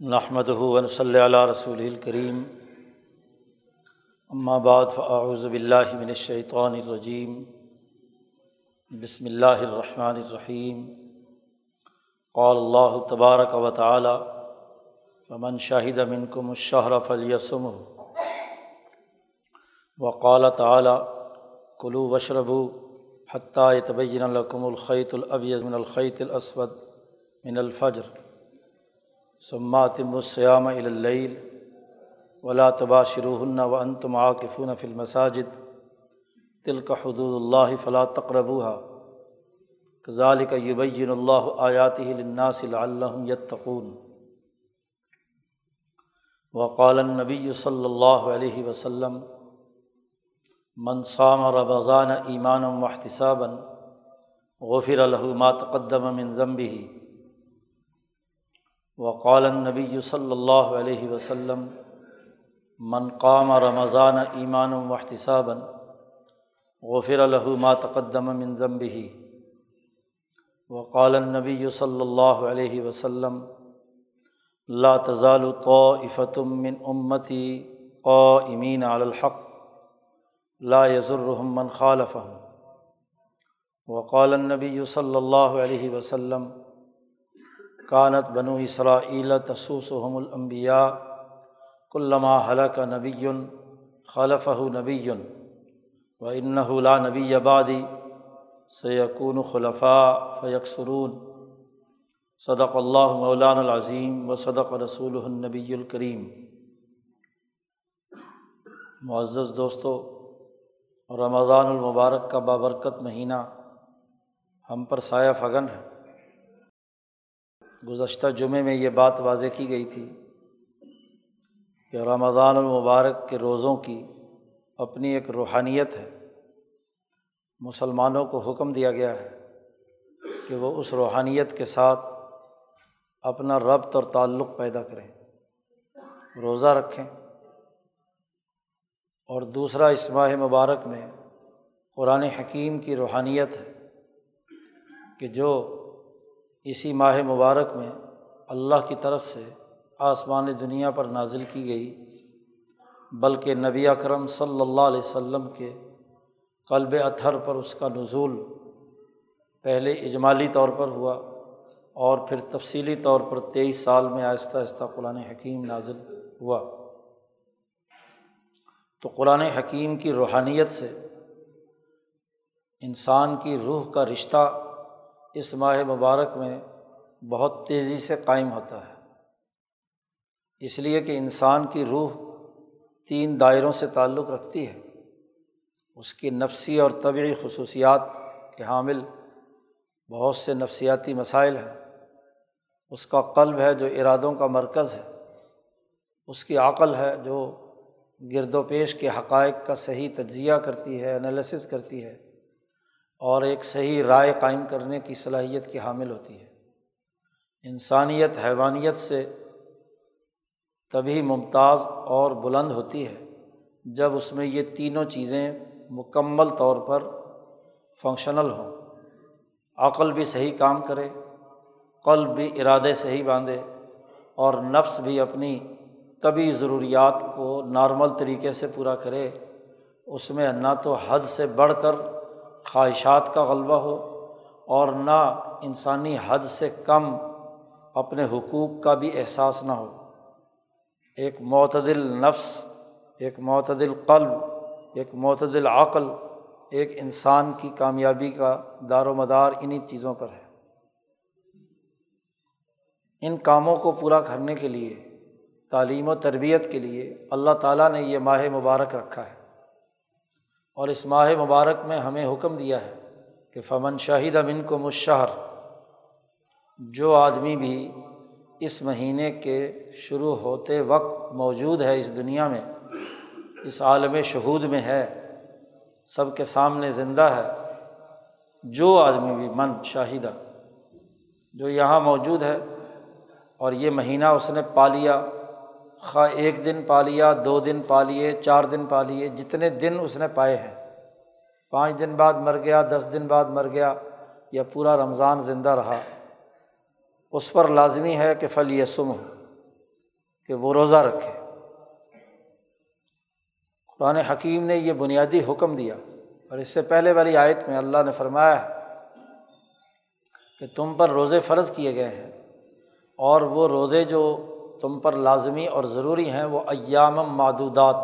نحمد ہُون صلی اللہ رسول الکریم بعد فاعوذ باللہ من الشیطان الرجیم بسم اللہ الرحمن الرحیم قال اللہ تبارک و تعالی فمن شاہد منکم الشہر فلیسمہ وقال تعالی کلو وشربو حتیٰ طبین لکم الخیط الابیض من الخیط الاسود من الفجر. ثماتم السیام اللیل ولا تبا شروحن و انتم عاقفون فی المساجد تلک حدود اللہ فلا تقربوها كذلك يبين اللہ آیاته للناس لعلهم يتقون وقال النبی صلی اللہ علیہ وسلم من صام رمضان ایمانا واحتسابا غفر له ما تقدم من ذنبه وقال نبی صلی اللہ علیہ وسلم، من قام رمضان ایمان و احتسابً غفر ما تقدم من ذنبه. وقال نبی صلی اللہ علیہ وسلم، لا تزال طائفة من امتی قائمین علی الحق، لا يضرهم من خالفهم. وقال النبی صلی اللہ علیہ وسلم کانت بنو اسرائیل تسوسحم الانبیاء کلما حلق نبی خلف نبی و ان گزشتہ جمعے میں یہ بات واضح کی گئی تھی کہ رمضان المبارک کے روزوں کی اپنی ایک روحانیت ہے۔ مسلمانوں کو حکم دیا گیا ہے کہ وہ اس روحانیت کے ساتھ اپنا ربط اور تعلق پیدا کریں۔ روزہ رکھیں۔ اور دوسرا، اس ماہ مبارک میں قرآن حکیم کی روحانیت ہے کہ جو اسی ماہ مبارک میں اللہ کی طرف سے آسمان دنیا پر نازل کی گئی، بلکہ نبی اکرم صلی اللہ علیہ و سلم کے قلب اتھر پر اس کا نزول پہلے اجمالی طور پر ہوا اور پھر تفصیلی طور پر تیئیس سال میں آہستہ آہستہ قرآن حکیم نازل ہوا۔ تو قرآن حکیم کی روحانیت سے انسان کی روح کا رشتہ اس ماہ مبارک میں بہت تیزی سے قائم ہوتا ہے۔ اس لیے کہ انسان کی روح تین دائروں سے تعلق رکھتی ہے۔ اس کی نفسی اور طبعی خصوصیات کے حامل بہت سے نفسیاتی مسائل ہیں۔ اس کا قلب ہے جو ارادوں کا مرکز ہے۔ اس کی عقل ہے جو گرد و پیش کے حقائق کا صحیح تجزیہ کرتی ہے انالیسس کرتی ہے۔ اور ایک صحیح رائے قائم کرنے کی صلاحیت کی حامل ہوتی ہے۔ انسانیت، حیوانیت سے تبھی ممتاز اور بلند ہوتی ہے جب اس میں یہ تینوں چیزیں مکمل طور پر فنکشنل ہوں۔ عقل بھی صحیح کام کرے، قلب بھی ارادے صحیح باندھے اور نفس بھی اپنی طبی ضروریات کو نارمل طریقے سے پورا کرے، اس میں نہ تو حد سے بڑھ کر خواہشات کا غلبہ ہو اور نہ انسانی حد سے کم اپنے حقوق کا بھی احساس نہ ہو۔ ایک معتدل نفس، ایک معتدل قلب، ایک معتدل عقل، ایک انسان کی کامیابی کا دار و مدار انہیں چیزوں پر ہے۔ ان کاموں کو پورا کرنے کے لیے، تعلیم و تربیت کے لیے اللہ تعالیٰ نے یہ ماہ مبارک رکھا ہے۔ اور اس ماہ مبارک میں ہمیں حکم دیا ہے کہ فمن شاہد امن کو مشہر جو آدمی بھی اس مہینے کے شروع ہوتے وقت موجود ہے اس دنیا میں، اس عالم شہود میں ہے، سب کے سامنے زندہ ہے، جو آدمی بھی من شاہدہ جو یہاں موجود ہے اور یہ مہینہ اس نے پا لیا خواہ ایک دن پا لیا، دو دن پا لیے، چار دن پا لیے، جتنے دن اس نے پائے ہیں۔ پانچ دن بعد مر گیا، دس دن بعد مر گیا، یا پورا رمضان زندہ رہا۔ اس پر لازمی ہے کہ پھل یسم ہو، کہ وہ روزہ رکھے۔ قرآن حکیم نے یہ بنیادی حکم دیا، اور اس سے پہلے والی آیت میں اللہ نے فرمایا کہ تم پر روزے فرض کیے گئے ہیں، اور وہ روزے جو تم پر لازمی اور ضروری ہیں وہ ایام معدودات۔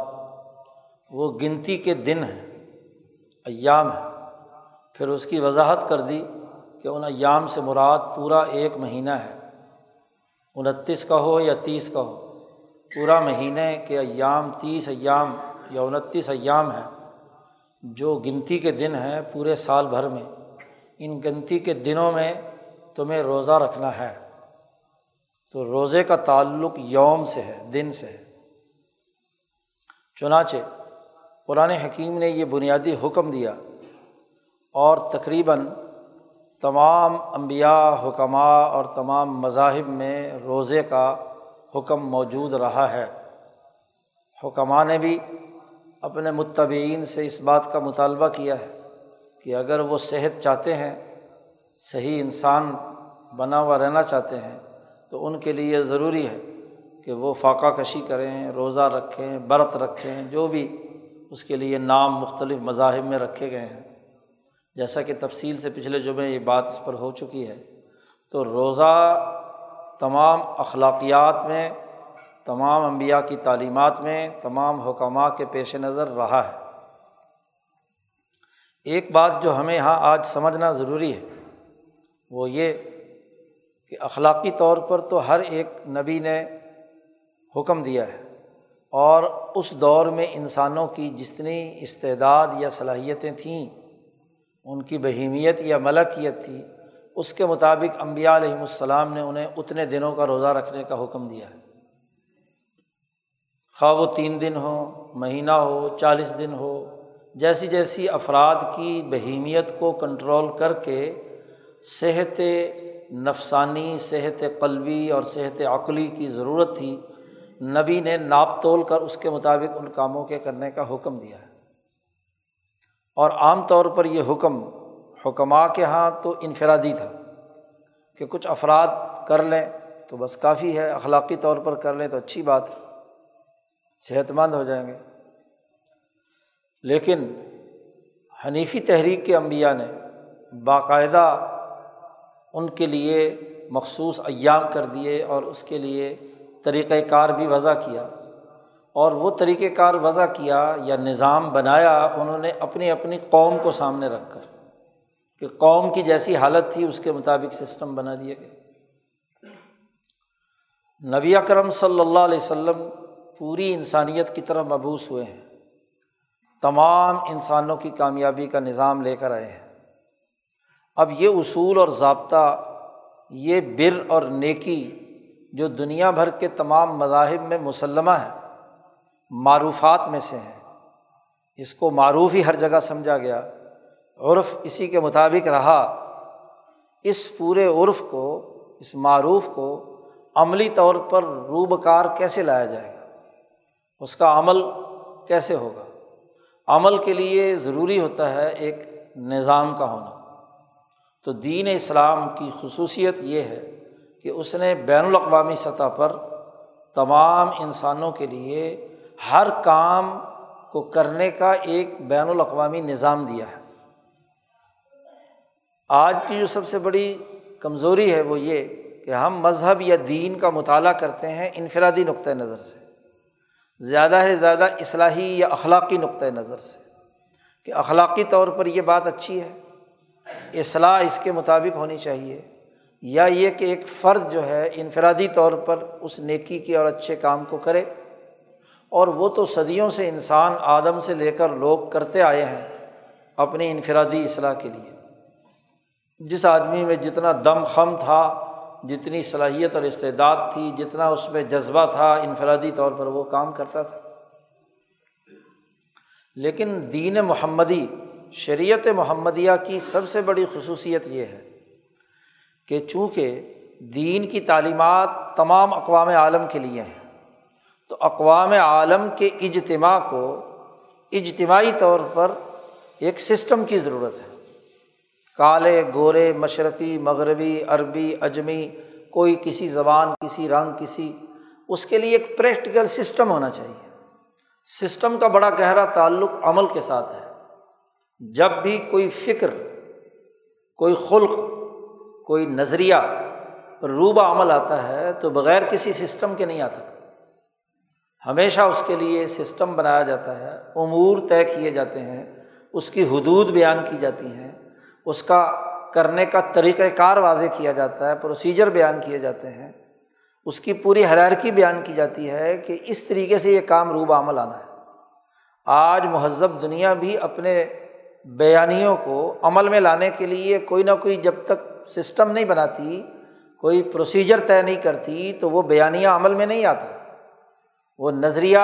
وہ گنتی کے دن ہیں۔ ایام ہیں۔ پھر اس کی وضاحت کر دی کہ ان ایام سے مراد پورا ایک مہینہ ہے۔ انتیس کا ہو یا تیس کا ہو۔ پورا مہینے کے ایام تیس ایام یا انتیس ایام ہیں۔ جو گنتی کے دن ہیں پورے سال بھر میں۔ ان گنتی کے دنوں میں تمہیں روزہ رکھنا ہے۔ تو روزے کا تعلق یوم سے ہے، دن سے ہے۔ چنانچہ قرآن حکیم نے یہ بنیادی حکم دیا اور تقریباً تمام انبیاء حکمہ اور تمام مذاہب میں روزے کا حکم موجود رہا ہے۔ حکمہ نے بھی اپنے متبعین سے اس بات کا مطالبہ کیا ہے کہ اگر وہ صحت چاہتے ہیں، صحیح انسان بنا ہوا رہنا چاہتے ہیں تو ان کے لیے ضروری ہے کہ وہ فاقہ کشی کریں، روزہ رکھیں، برت رکھیں، جو بھی اس کے لیے نام مختلف مذاہب میں رکھے گئے ہیں۔ جیسا کہ تفصیل سے پچھلے جمعے یہ بات اس پر ہو چکی ہے۔ تو روزہ تمام اخلاقیات میں، تمام انبیاء کی تعلیمات میں، تمام حکمہ کے پیش نظر رہا ہے۔ ایک بات جو ہمیں یہاں آج سمجھنا ضروری ہے، وہ یہ کہ اخلاقی طور پر تو ہر ایک نبی نے حکم دیا ہے اور اس دور میں انسانوں کی جتنی استعداد یا صلاحیتیں تھیں، ان کی بہیمیت یا ملکیت تھی، اس کے مطابق امبیا علیہم السلام نے انہیں اتنے دنوں کا روزہ رکھنے کا حکم دیا ہے۔ خواہ وہ تین دن ہو مہینہ ہو، چالیس دن ہو، جیسی جیسی افراد کی بہیمیت کو کنٹرول کر کے صحت نفسانی، صحت قلبی اور صحت عقلی کی ضرورت تھی۔ نبی نے ناپ تول کر اس کے مطابق ان کاموں کے کرنے کا حکم دیا ہے۔ اور عام طور پر یہ حکم حکمہ کے یہاں تو انفرادی تھا کہ کچھ افراد کر لیں تو بس کافی ہے، اخلاقی طور پر کر لیں تو اچھی بات ہے صحت مند ہو جائیں گے۔ لیکن حنیفی تحریک کے انبیاء نے باقاعدہ ان کے لیے مخصوص ایام کر دیے اور اس کے لیے طریقۂ کار بھی وضع کیا۔ اور وہ طریقۂ کار وضع کیا یا نظام بنایا انہوں نے اپنی اپنی قوم کو سامنے رکھ کر کہ قوم کی جیسی حالت تھی، اس کے مطابق سسٹم بنا دیے گئے۔ نبی اکرم صلی اللہ علیہ وسلم پوری انسانیت کی طرح مبوس ہوئے ہیں۔ تمام انسانوں کی کامیابی کا نظام لے کر آئے ہیں۔ اب یہ اصول اور ضابطہ، یہ بر اور نیکی جو دنیا بھر کے تمام مذاہب میں مسلمہ ہے معروفات میں سے ہیں۔ اس کو معروف ہی ہر جگہ سمجھا گیا۔ عرف اسی کے مطابق رہا۔ اس پورے عرف کو، اس معروف کو عملی طور پر روبکار کیسے لایا جائے گا؟ اس کا عمل کیسے ہوگا؟ عمل کے لیے ضروری ہوتا ہے ایک نظام کا ہونا۔ تو دین اسلام کی خصوصیت یہ ہے کہ اس نے بین الاقوامی سطح پر تمام انسانوں کے لیے ہر کام کو کرنے کا ایک بین الاقوامی نظام دیا ہے۔ آج کی جو سب سے بڑی کمزوری ہے وہ یہ کہ ہم مذہب یا دین کا مطالعہ کرتے ہیں انفرادی نقطۂ نظر سے۔ زیادہ سے زیادہ اصلاحی یا اخلاقی نقطۂ نظر سے۔ کہ اخلاقی طور پر یہ بات اچھی ہے۔ اصلاح اس کے مطابق ہونی چاہیے، یا یہ کہ ایک فرد جو ہے انفرادی طور پر اس نیکی کے اور اچھے کام کو کرے۔ اور وہ تو صدیوں سے انسان آدم سے لے کر لوگ کرتے آئے ہیں اپنی انفرادی اصلاح کے لیے۔ جس آدمی میں جتنا دم خم تھا، جتنی صلاحیت اور استعداد تھی، جتنا اس میں جذبہ تھا، انفرادی طور پر وہ کام کرتا تھا۔ لیکن دین محمدی شریعت محمدیہ کی سب سے بڑی خصوصیت یہ ہے کہ چونکہ دین کی تعلیمات تمام اقوام عالم کے لیے ہیں، تو اقوام عالم کے اجتماع کو اجتماعی طور پر ایک سسٹم کی ضرورت ہے۔ کالے، گورے، مشرقی، مغربی، عربی، اجمی، کوئی کسی زبان، کسی رنگ، کسی، اس کے لیے ایک پریکٹیکل سسٹم ہونا چاہیے۔ سسٹم کا بڑا گہرا تعلق عمل کے ساتھ ہے۔ جب بھی کوئی فکر، کوئی خلق، کوئی نظریہ روبہ عمل آتا ہے تو بغیر کسی سسٹم کے نہیں آتا ہمیشہ اس کے لیے سسٹم بنایا جاتا ہے، امور طے کیے جاتے ہیں، اس کی حدود بیان کی جاتی ہیں، اس کا کرنے کا طریقۂ کار واضح کیا جاتا ہے پروسیجر بیان کیے جاتے ہیں۔ اس کی پوری حرارکی بیان کی جاتی ہے کہ اس طریقے سے یہ کام روب عمل آنا ہے۔ آج مہذب دنیا بھی اپنے بیانیوں کو عمل میں لانے کے لیے کوئی نہ کوئی جب تک سسٹم نہیں بناتی، کوئی پروسیجر طے نہیں کرتی، تو وہ بیانیہ عمل میں نہیں آتا۔ وہ نظریہ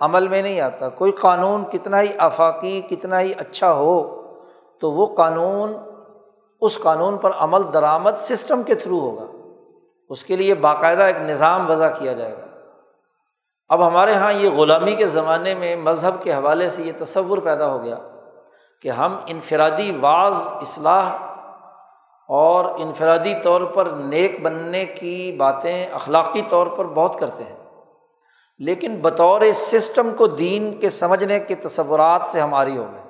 عمل میں نہیں آتا۔ کوئی قانون کتنا ہی آفاقی، کتنا ہی اچھا ہو، تو وہ قانون اس قانون پر عمل درآمد سسٹم کے تھرو ہوگا۔ اس کے لیے باقاعدہ ایک نظام وضع کیا جائے گا۔ اب ہمارے یہاں یہ غلامی کے زمانے میں مذہب کے حوالے سے یہ تصور پیدا ہو گیا۔ کہ ہم انفرادی بعض اصلاح اور انفرادی طور پر نیک بننے کی باتیں اخلاقی طور پر بہت کرتے ہیں۔ لیکن بطور سسٹم کو دین کے سمجھنے کے تصورات سے ہماری ہو گئے۔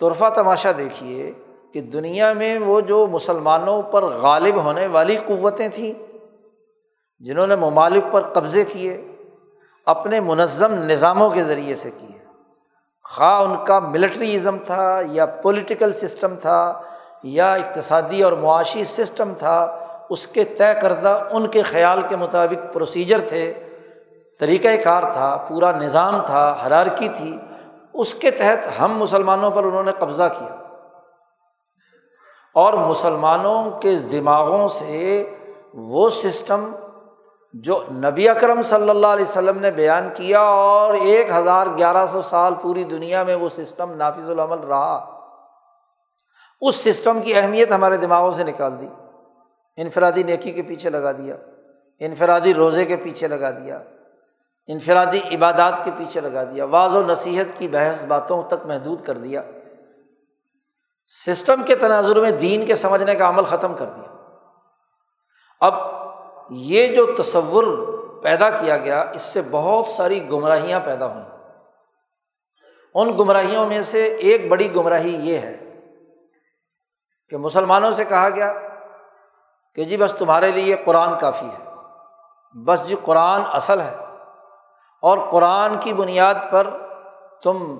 طرفہ تماشا دیکھیے کہ دنیا میں وہ جو مسلمانوں پر غالب ہونے والی قوتیں تھیں، جنہوں نے ممالک پر قبضے کیے، اپنے منظم نظاموں کے ذریعے سے کیے۔ خواہ ان کا ملٹریزم تھا یا پولیٹیکل سسٹم تھا یا اقتصادی اور معاشی سسٹم تھا، اس کے طے کردہ ان کے خیال کے مطابق پروسیجر تھے طریقۂ کار تھا، پورا نظام تھا حرارکی تھی، اس کے تحت ہم مسلمانوں پر انہوں نے قبضہ کیا۔ اور مسلمانوں کے دماغوں سے وہ سسٹم جو نبی اکرم صلی اللہ علیہ وسلم نے بیان کیا اور ایک ہزار گیارہ سو سال پوری دنیا میں وہ سسٹم نافذ العمل رہا۔ اس سسٹم کی اہمیت ہمارے دماغوں سے نکال دی۔ انفرادی نیکی کے پیچھے لگا دیا۔ انفرادی روزے کے پیچھے لگا دیا۔ انفرادی عبادات کے پیچھے لگا دیا۔ بعض و نصیحت کی بحث باتوں تک محدود کر دیا۔ سسٹم کے تناظر میں دین کے سمجھنے کا عمل ختم کر دیا۔ اب یہ جو تصور پیدا کیا گیا، اس سے بہت ساری گمراہیاں پیدا ہوئیں ان گمراہیوں میں سے ایک بڑی گمراہی یہ ہے کہ مسلمانوں سے کہا گیا کہ جی بس تمہارے لیے قرآن کافی ہے۔ بس جی قرآن اصل ہے اور قرآن کی بنیاد پر تم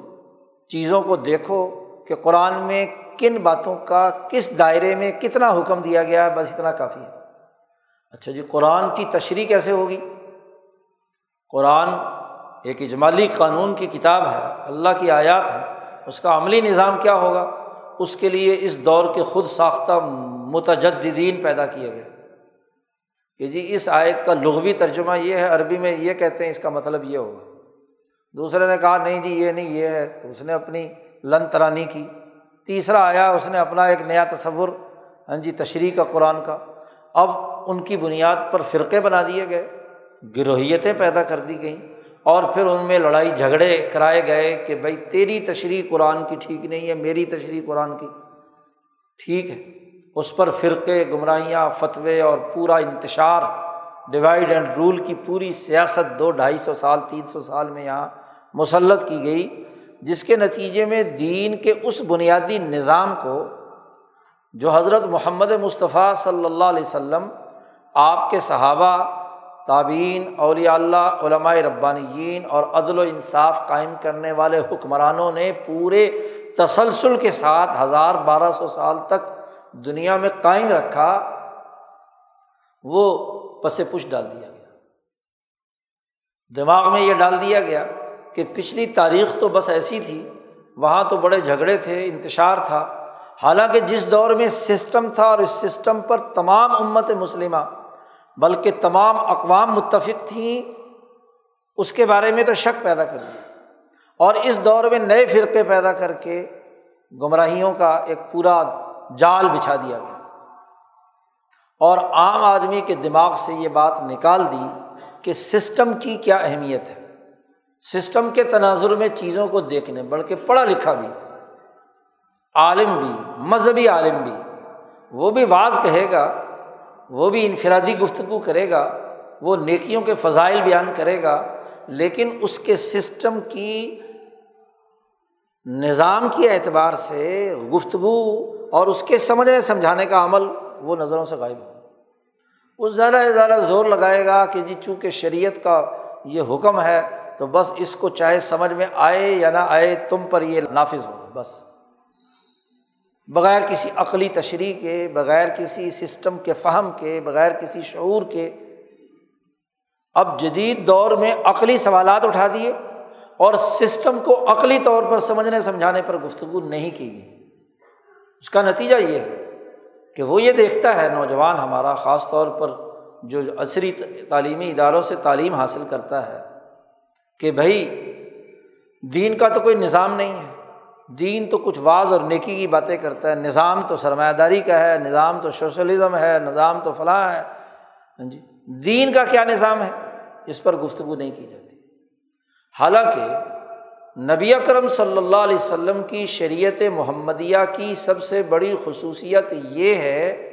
چیزوں کو دیکھو کہ قرآن میں کن باتوں کا، کس دائرے میں کتنا حکم دیا گیا ہے بس اتنا کافی ہے۔ اچھا جی قرآن کی تشریح کیسے ہوگی؟ قرآن ایک اجمالی قانون کی کتاب ہے، اللہ کی آیات ہے اس کا عملی نظام کیا ہوگا؟ اس کے لیے اس دور کے خود ساختہ متجدین پیدا کیا گیا کہ جی اس آیت کا لغوی ترجمہ یہ ہے، عربی میں یہ کہتے ہیں، اس کا مطلب یہ ہوگا۔ دوسرے نے کہا، نہیں جی یہ نہیں، یہ ہے۔ تو اس نے اپنی لن ترانی کی۔ تیسرا آیا، اس نے اپنا ایک نیا تصور ہاں جی تشریح کا، قرآن کا۔ اب ان کی بنیاد پر فرقے بنا دیے گئے، گروہیتیں پیدا کر دی گئیں، اور پھر ان میں لڑائی جھگڑے کرائے گئے کہ بھائی تیری تشریح قرآن کی ٹھیک نہیں ہے، میری تشریح قرآن کی۔ ٹھیک ہے، اس پر فرقے، گمراہیاں، فتوے اور پورا انتشار، ڈیوائڈ اینڈ رول کی پوری سیاست دو ڈھائی سو سال، تین سو سال میں یہاں مسلط کی گئی، جس کے نتیجے میں دین کے اس بنیادی نظام کو جو حضرت محمد مصطفیٰ صلی اللہ علیہ وسلم، آپ کے صحابہ تعبین اولیاء اللہ، علماء ربانیین اور عدل و انصاف قائم کرنے والے حکمرانوں نے پورے تسلسل کے ساتھ ہزار بارہ سو سال تک دنیا میں قائم رکھا، وہ پس پش ڈال دیا گیا۔ دماغ میں یہ ڈال دیا گیا کہ پچھلی تاریخ تو بس ایسی تھی، وہاں تو بڑے جھگڑے تھے، انتشار تھا حالانکہ جس دور میں سسٹم تھا اور اس سسٹم پر تمام امت مسلمہ، بلکہ تمام اقوام متفق تھیں اس کے بارے میں تو شک پیدا کر دیا۔ اور اس دور میں نئے فرقے پیدا کر کے گمراہیوں کا ایک پورا جال بچھا دیا گیا۔ اور عام آدمی کے دماغ سے یہ بات نکال دی کہ سسٹم کی کیا اہمیت ہے۔ سسٹم کے تناظر میں چیزوں کو دیکھنے، بلکہ پڑھا لکھا بھی۔ عالم بھی، مذہبی عالم بھی۔ وہ بھی بعض کہے گا، وہ بھی انفرادی گفتگو کرے گا، وہ نیکیوں کے فضائل بیان کرے گا، لیکن اس کے سسٹم کی نظام کے اعتبار سے گفتگو اور اس کے سمجھنے، سمجھانے کا عمل وہ نظروں سے غائب ہو وہ زیادہ سے زیادہ زور لگائے گا کہ جی چونکہ شریعت کا یہ حکم ہے تو بس اس کو چاہے سمجھ میں آئے یا نہ آئے تم پر یہ نافذ ہوگا، بس۔ بغیر کسی عقلی تشریح کے، بغیر کسی سسٹم کے، فہم کے، بغیر کسی شعور کے اب جدید دور میں عقلی سوالات اٹھا دیے اور سسٹم کو عقلی طور پر سمجھنے، سمجھانے پر گفتگو نہیں کی گئی۔ اس کا نتیجہ یہ ہے کہ وہ یہ دیکھتا ہے، نوجوان ہمارا خاص طور پر جو عصری تعلیمی اداروں سے تعلیم حاصل کرتا ہے کہ بھائی دین کا تو کوئی نظام نہیں ہے۔ دین تو کچھ بعض اور نیکی کی باتیں کرتا ہے، نظام تو سرمایہ داری کا ہے، نظام تو سوشلزم ہے، نظام تو فلاں ہے۔ ہاں جی دین کا کیا نظام ہے؟ اس پر گفتگو نہیں کی جاتی۔ حالانکہ نبی اکرم صلی اللہ علیہ وسلم کی شریعت محمدیہ کی سب سے بڑی خصوصیت یہ ہے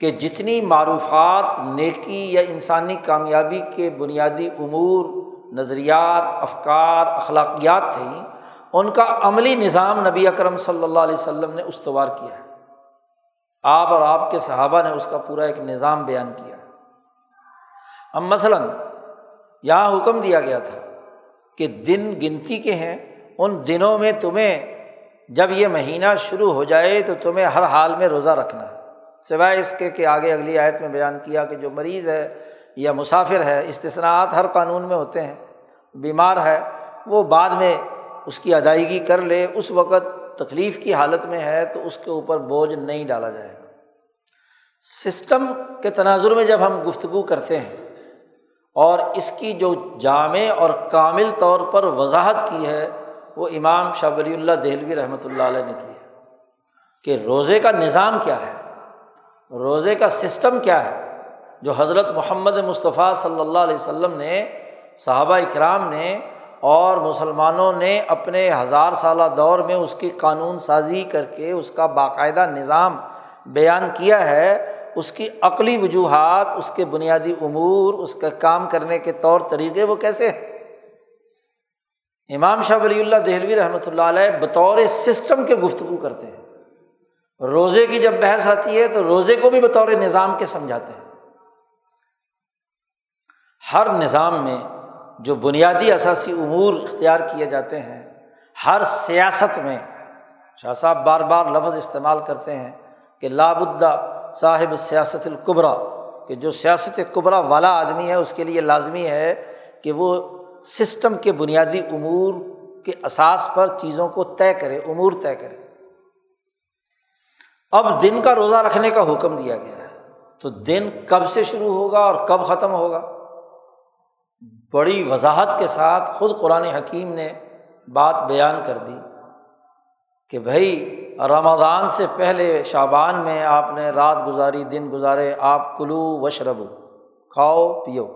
کہ جتنی معروفات نیکی یا انسانی کامیابی کے بنیادی امور، نظریات، افکار، اخلاقیات تھیں ان کا عملی نظام نبی اکرم صلی اللہ علیہ وسلم نے استوار کیا ہے۔ آپ اور آپ کے صحابہ نے اس کا پورا ایک نظام بیان کیا۔ اب مثلاً یہاں حکم دیا گیا تھا کہ دن گنتی کے ہیں، ان دنوں میں تمہیں جب یہ مہینہ شروع ہو جائے تو تمہیں ہر حال میں روزہ رکھنا ہے۔ سوائے اس کے کہ آگے اگلی آیت میں بیان کیا کہ جو مریض ہے یا مسافر ہے، استثناءات ہر قانون میں ہوتے ہیں، بیمار ہے، وہ بعد میں اس کی ادائیگی کر لے، اس وقت تکلیف کی حالت میں ہے تو اس کے اوپر بوجھ نہیں ڈالا جائے گا۔ سسٹم کے تناظر میں جب ہم گفتگو کرتے ہیں اور اس کی جو جامع اور کامل طور پر وضاحت کی ہے، وہ امام شاہ ولی اللہ دہلوی رحمۃ اللہ علیہ نے کی ہے کہ روزے کا نظام کیا ہے، روزے کا سسٹم کیا ہے، جو حضرت محمد مصطفیٰ صلی اللہ علیہ وسلم نے، صحابہ اکرام نے اور مسلمانوں نے اپنے ہزار سالہ دور میں اس کی قانون سازی کر کے اس کا باقاعدہ نظام بیان کیا ہے، اس کی عقلی وجوہات، اس کے بنیادی امور، اس کا کام کرنے کے طور طریقے وہ کیسے ہیں؟ امام شاہ ولی اللہ دہلوی رحمۃ اللہ علیہ بطور سسٹم کے گفتگو کرتے ہیں۔ روزے کی جب بحث آتی ہے تو روزے کو بھی بطور نظام کے سمجھاتے ہیں۔ ہر نظام میں جو بنیادی اثاثی امور اختیار کیے جاتے ہیں، ہر سیاست میں شاہ صاحب بار بار لفظ استعمال کرتے ہیں کہ لابدہ صاحب سیاست القبرا، کہ جو سیاست قبرا والا آدمی ہے، اس کے لیے لازمی ہے کہ وہ سسٹم کے بنیادی امور کے اساس پر چیزوں کو طے کرے، امور طے کرے۔ اب دن کا روزہ رکھنے کا حکم دیا گیا ہے۔ تو دن کب سے شروع ہوگا اور کب ختم ہوگا؟ بڑی وضاحت کے ساتھ خود قرآن حکیم نے بات بیان کر دی کہ بھائی، رمضان سے پہلے شابان میں آپ نے رات گزاری، دن گزارے، آپ کلو وشرب کھاؤ، پیو۔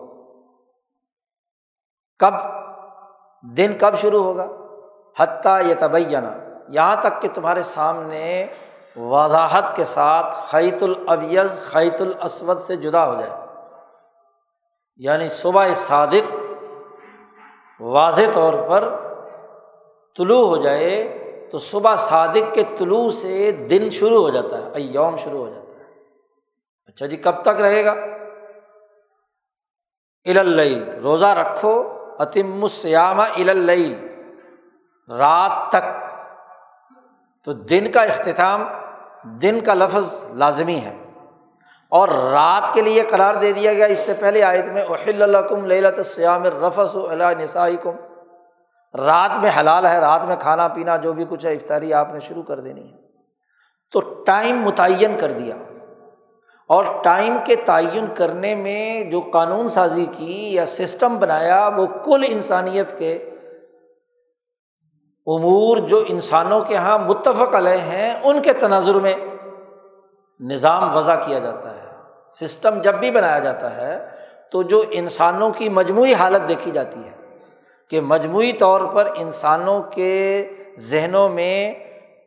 کب؟ دن کب شروع ہوگا؟ حتیٰ یہ تبینہ یہاں تک کہ تمہارے سامنے وضاحت کے ساتھ خیت الابیز خیت الاسود سے جدا ہو جائے۔ یعنی صبح صادق واضح طور پر طلوع ہو جائے تو صبح صادق کے طلوع سے دن شروع ہو جاتا ہے ایوم شروع ہو جاتا ہے۔ اچھا جی کب تک رہے گا؟ الا روزہ رکھو عتم السیامہ الا رات تک۔ تو دن کا اختتام، دن کا لفظ لازمی ہے۔ اور رات کے لیے قرار دے دیا گیا۔ اس سے پہلے آیت میں احل الکم للت نظام وضع کیا جاتا ہے۔ سسٹم جب بھی بنایا جاتا ہے تو جو انسانوں کی مجموعی حالت دیکھی جاتی ہے کہ مجموعی طور پر انسانوں کے ذہنوں میں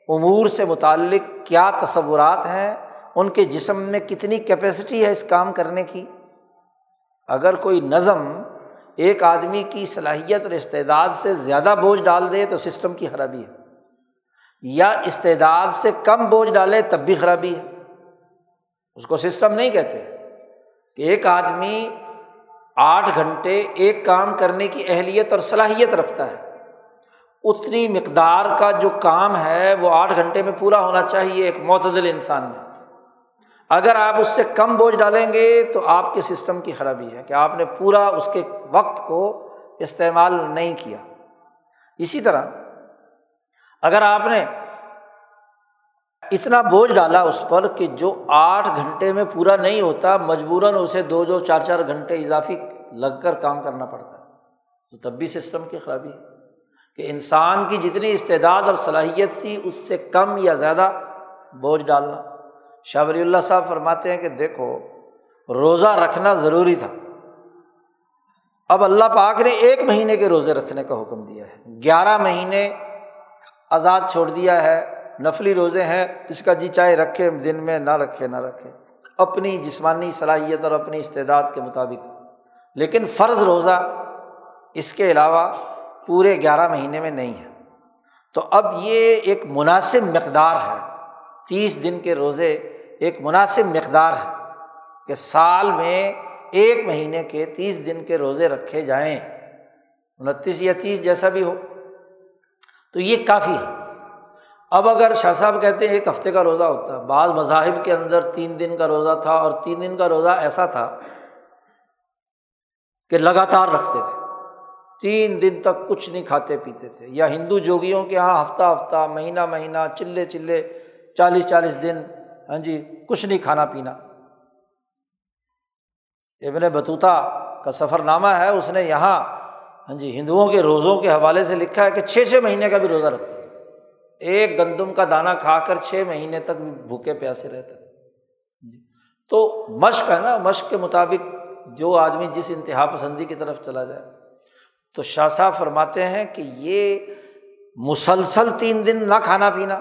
امور سے متعلق کیا تصورات ہیں، ان کے جسم میں کتنی کیپیسٹی ہے اس کام کرنے کی۔ اگر کوئی نظم ایک آدمی کی صلاحیت اور استعداد سے زیادہ بوجھ ڈال دے تو سسٹم کی خرابی ہے، یا استعداد سے کم بوجھ ڈالے تب بھی خرابی ہے۔ اس کو سسٹم نہیں کہتے کہ ایک آدمی آٹھ گھنٹے ایک کام کرنے کی اہلیت اور صلاحیت رکھتا ہے۔ اتنی مقدار کا جو کام ہے وہ آٹھ گھنٹے میں پورا ہونا چاہیے ایک معتدل انسان میں۔ اگر آپ اس سے کم بوجھ ڈالیں گے تو آپ کے سسٹم کی خرابی ہے کہ آپ نے پورا اس کے وقت کو استعمال نہیں کیا۔ اسی طرح اگر آپ نے اتنا بوجھ ڈالا اس پر کہ جو آٹھ گھنٹے میں پورا نہیں ہوتا، مجبوراً اسے دو دو، چار چار گھنٹے اضافی لگ کر کام کرنا پڑتا ہے۔ تو تب بھی سسٹم کی خرابی ہے۔ کہ انسان کی جتنی استعداد اور صلاحیت سی، اس سے کم یا زیادہ بوجھ ڈالنا۔ شاہ ولی اللہ صاحب فرماتے ہیں کہ دیکھو، روزہ رکھنا ضروری تھا۔ اب اللہ پاک نے ایک مہینے کے روزے رکھنے کا حکم دیا ہے۔ گیارہ مہینے آزاد چھوڑ دیا ہے۔ نفلی روزے ہیں، اس کا جی چاہے رکھے، دن میں نہ رکھے نہ رکھے۔ اپنی جسمانی صلاحیت اور اپنی استعداد کے مطابق۔ لیکن فرض روزہ اس کے علاوہ پورے گیارہ مہینے میں نہیں ہے۔ تو اب یہ ایک مناسب مقدار ہے۔ تیس دن کے روزے ایک مناسب مقدار ہے کہ سال میں ایک مہینے کے تیس دن کے روزے رکھے جائیں۔ انتیس یا تیس جیسا بھی ہو۔ تو یہ کافی ہے۔ اب اگر شاہ صاحب کہتے ہیں ایک ہفتے کا روزہ ہوتا ہے بعض مذاہب کے اندر تین دن کا روزہ تھا اور تین دن کا روزہ ایسا تھا کہ لگاتار رکھتے تھے۔ تین دن تک کچھ نہیں کھاتے پیتے تھے۔ یا ہندو جوگیوں کے یہاں ہفتہ ہفتہ، مہینہ مہینہ، چلے چلے، چالیس چالیس دن ہاں جی کچھ نہیں کھانا پینا۔ ابن بطوطہ کا سفر نامہ ہے، اس نے یہاں ہاں جی ہندوؤں کے روزوں کے حوالے سے لکھا ہے کہ چھ چھ مہینے کا بھی روزہ رکھتے ایک گندم کا دانہ کھا کر چھ مہینے تک بھی بھوکے پیاسے رہتے تھے۔ تو مشق ہے نا، مشق کے مطابق جو آدمی جس انتہا پسندی کی طرف چلا جائے۔ تو شاہ صاحب فرماتے ہیں کہ یہ مسلسل تین دن نہ کھانا پینا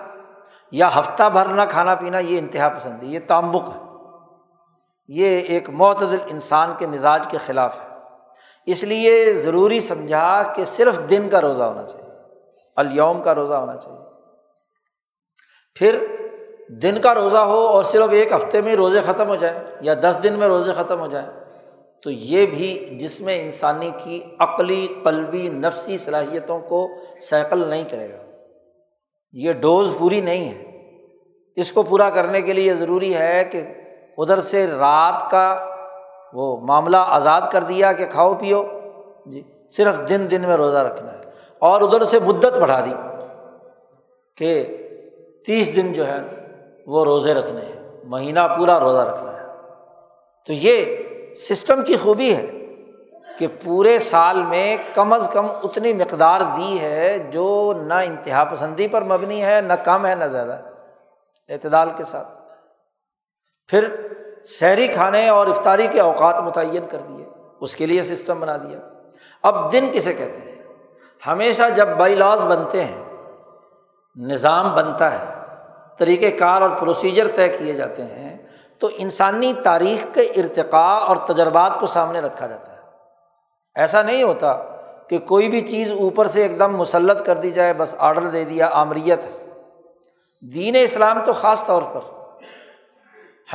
یا ہفتہ بھر نہ کھانا پینا یہ انتہا پسندی، یہ تعمک ہے۔ یہ ایک معتدل انسان کے مزاج کے خلاف ہے۔ اس لیے ضروری سمجھا کہ صرف دن کا روزہ ہونا چاہیے الوم کا روزہ ہونا چاہیے۔ پھر دن کا روزہ ہو اور صرف ایک ہفتے میں روزے ختم ہو جائیں یا دس دن میں روزے ختم ہو جائیں تو یہ بھی جس میں انسانی کی عقلی، قلبی، نفسی صلاحیتوں کو سیکل نہیں کرے گا۔ یہ ڈوز پوری نہیں ہے۔ اس کو پورا کرنے کے لیے ضروری ہے کہ ادھر سے رات کا وہ معاملہ آزاد کر دیا کہ کھاؤ، پیو۔ جی صرف دن دن میں روزہ رکھنا ہے۔ اور ادھر سے مدت بڑھا دی کہ تیس دن جو ہے وہ روزے رکھنے ہیں، مہینہ پورا روزہ رکھنا ہے۔ تو یہ سسٹم کی خوبی ہے کہ پورے سال میں کم از کم اتنی مقدار دی ہے جو نہ انتہا پسندی پر مبنی ہے، نہ کم ہے، نہ زیادہ۔ اعتدال کے ساتھ۔ پھر شہری کھانے اور افطاری کے اوقات متعین کر دیے، اس کے لیے سسٹم بنا دیا۔ اب دن کسے کہتے ہیں؟ ہمیشہ جب بائی لاز بنتے ہیں نظام بنتا ہے طریقۂ کار اور پروسیجر طے کیے جاتے ہیں، تو انسانی تاریخ کے ارتقاء اور تجربات کو سامنے رکھا جاتا ہے۔ ایسا نہیں ہوتا کہ کوئی بھی چیز اوپر سے ایک دم مسلط کر دی جائے، بس آڈر دے دیا، آمریت ہے۔ دین اسلام تو خاص طور پر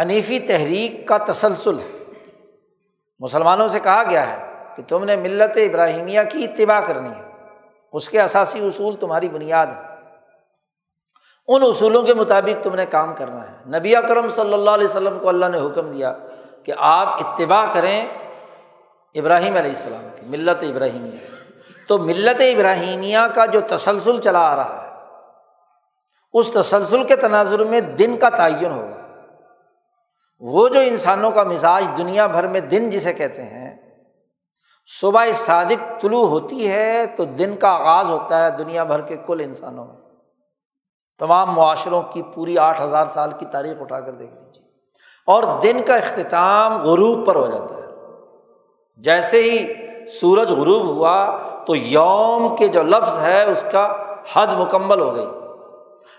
حنیفی تحریک کا تسلسل ہے۔ مسلمانوں سے کہا گیا ہے کہ تم نے ملت ابراہیمیہ کی اتباع کرنی ہے۔ اس کے اثاثی اصول تمہاری بنیاد ہے ان اصولوں کے مطابق تم نے کام کرنا ہے۔ نبی اکرم صلی اللہ علیہ وسلم کو اللہ نے حکم دیا کہ آپ اتباع کریں ابراہیم علیہ السلام کی، ملت ابراہیمیہ۔ تو ملت ابراہیمیہ کا جو تسلسل چلا آ رہا ہے، اس تسلسل کے تناظر میں دن کا تعین ہوگا۔ وہ جو انسانوں کا مزاج دنیا بھر میں دن جسے کہتے ہیں، صبح صادق طلوع ہوتی ہے تو دن کا آغاز ہوتا ہے دنیا بھر کے کل انسانوں میں۔ تمام معاشروں کی پوری آٹھ ہزار سال کی تاریخ اٹھا کر دیکھ لیجیے۔ اور دن کا اختتام غروب پر ہو جاتا ہے۔ جیسے ہی سورج غروب ہوا تو یوم کے جو لفظ ہے اس کا حد مکمل ہو گئی۔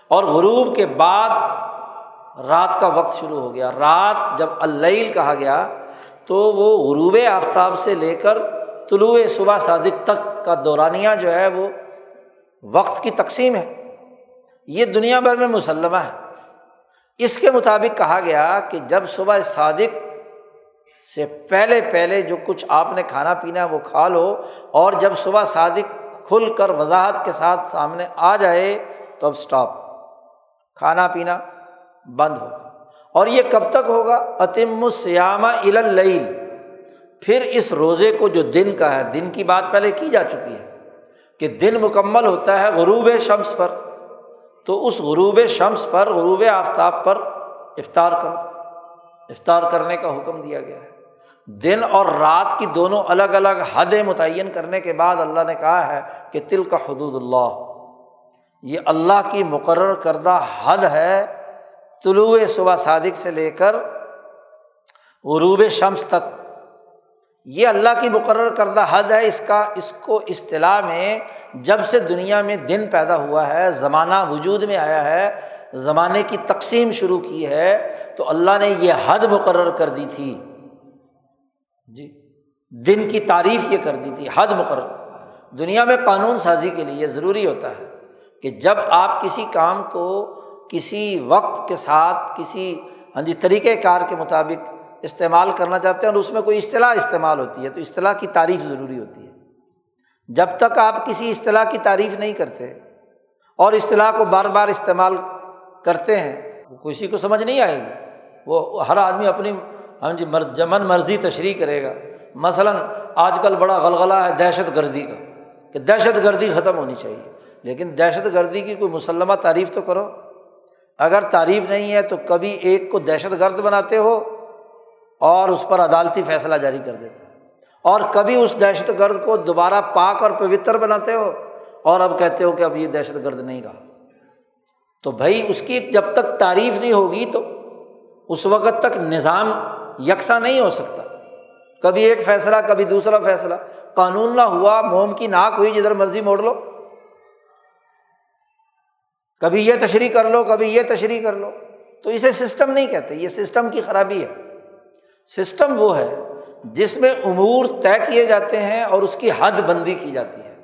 اور غروب کے بعد رات کا وقت شروع ہو گیا۔ رات جب اللیل کہا گیا تو وہ غروب آفتاب سے لے کر طلوع صبح صادق تک کا دورانیہ جو ہے وہ وقت کی تقسیم ہے۔ یہ دنیا بھر میں مسلمہ ہے۔ اس کے مطابق کہا گیا کہ جب صبح صادق سے پہلے پہلے جو کچھ آپ نے کھانا پینا ہے وہ کھا لو اور جب صبح صادق کھل کر وضاحت کے ساتھ سامنے آ جائے تو اب اسٹاپ کھانا پینا بند ہوگا۔ اور یہ کب تک ہوگا؟ عتم السیامہ اللیل۔ پھر اس روزے کو جو دن کا ہے، دن کی بات پہلے کی جا چکی ہے کہ دن مکمل ہوتا ہے غروب شمس پر۔ تو اس غروب شمس پر، غروب آفتاب پر افطار کرو افطار کرنے کا حکم دیا گیا ہے۔ دن اور رات کی دونوں الگ الگ حدیں متعین کرنے کے بعد اللہ نے کہا ہے کہ تل کا حدود اللہ۔ یہ اللہ کی مقرر کردہ حد ہے طلوع صبح صادق سے لے کر غروب شمس تک۔ یہ اللہ کی مقرر کردہ حد ہے، اس کا، اس کو اصطلاح میں جب سے دنیا میں دن پیدا ہوا ہے، زمانہ وجود میں آیا ہے، زمانے کی تقسیم شروع کی ہے، تو اللہ نے یہ حد مقرر کر دی تھی۔ جی دن کی تعریف یہ کر دی تھی، حد مقرر۔ دنیا میں قانون سازی کے لیے ضروری ہوتا ہے کہ جب آپ کسی کام کو کسی وقت کے ساتھ، کسی ہاں جی طریقۂ کار کے مطابق استعمال کرنا چاہتے ہیں اور اس میں کوئی اصطلاح استعمال ہوتی ہے تو اصطلاح کی تعریف ضروری ہوتی ہے۔ جب تک آپ کسی اصطلاح کی تعریف نہیں کرتے اور اصطلاح کو بار بار استعمال کرتے ہیں، وہ کسی کو سمجھ نہیں آئے گی۔ وہ ہر آدمی اپنی ہاں جی جمن مرضی تشریح کرے گا۔ مثلاً آج کل بڑا غلغلہ ہے دہشت گردی کا کہ دہشت گردی ختم ہونی چاہیے۔ لیکن دہشت گردی کی کوئی مسلمہ تعریف تو کرو۔ اگر تعریف نہیں ہے تو کبھی ایک کو دہشت گرد بناتے ہو۔ اور اس پر عدالتی فیصلہ جاری کر دیتے اور کبھی اس دہشت گرد کو دوبارہ پاک اور پوتر بناتے ہو اور اب کہتے ہو کہ اب یہ دہشت گرد نہیں رہا۔ تو بھائی اس کی جب تک تعریف نہیں ہوگی تو اس وقت تک نظام یکساں نہیں ہو سکتا۔ کبھی ایک فیصلہ، کبھی دوسرا فیصلہ۔ قانون نہ ہوا، موم کی ناک ہوئی، جدھر مرضی موڑ لو۔ کبھی یہ تشریح کر لو، کبھی یہ تشریح کر لو۔ تو اسے سسٹم نہیں کہتے، یہ سسٹم کی خرابی ہے۔ سسٹم وہ ہے جس میں امور طے کیے جاتے ہیں اور اس کی حد بندی کی جاتی ہے۔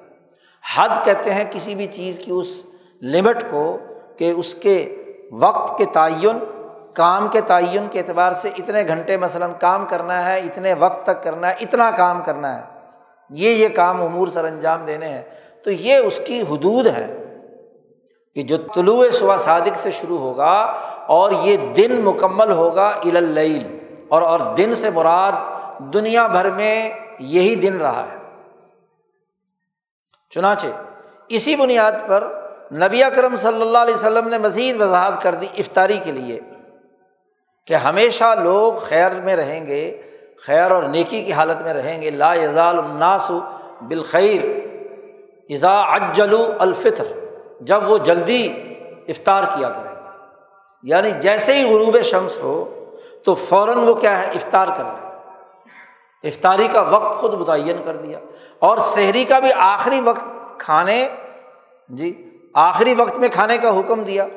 حد کہتے ہیں کسی بھی چیز کی اس لمٹ کو کہ اس کے وقت کے تعین، کام کے تعین کے اعتبار سے اتنے گھنٹے مثلاً کام کرنا ہے، اتنے وقت تک کرنا ہے، اتنا کام کرنا ہے۔ یہ یہ کام امور سر انجام دینے ہیں۔ تو یہ اس کی حدود ہے کہ جو طلوع صبح صادق سے شروع ہوگا اور یہ دن مکمل ہوگا اللیل۔ اور اور دن سے مراد دنیا بھر میں یہی دن رہا ہے۔ چنانچہ اسی بنیاد پر نبی اکرم صلی اللہ علیہ وسلم نے مزید وضاحت کر دی افطاری کے لیے کہ ہمیشہ لوگ خیر میں رہیں گے، خیر اور نیکی کی حالت میں رہیں گے۔ لا یزال الناس بالخیر ازا اجلو الفطر، جب وہ جلدی افطار کیا کریں گے۔ یعنی جیسے ہی غروب شمس ہو تو فوراً وہ کیا ہے؟ افطار کر لیں افطاری کا وقت خود متعین کر دیا۔ اور شہری کا بھی آخری وقت کھانے جی آخری وقت میں کھانے کا حکم دیا۔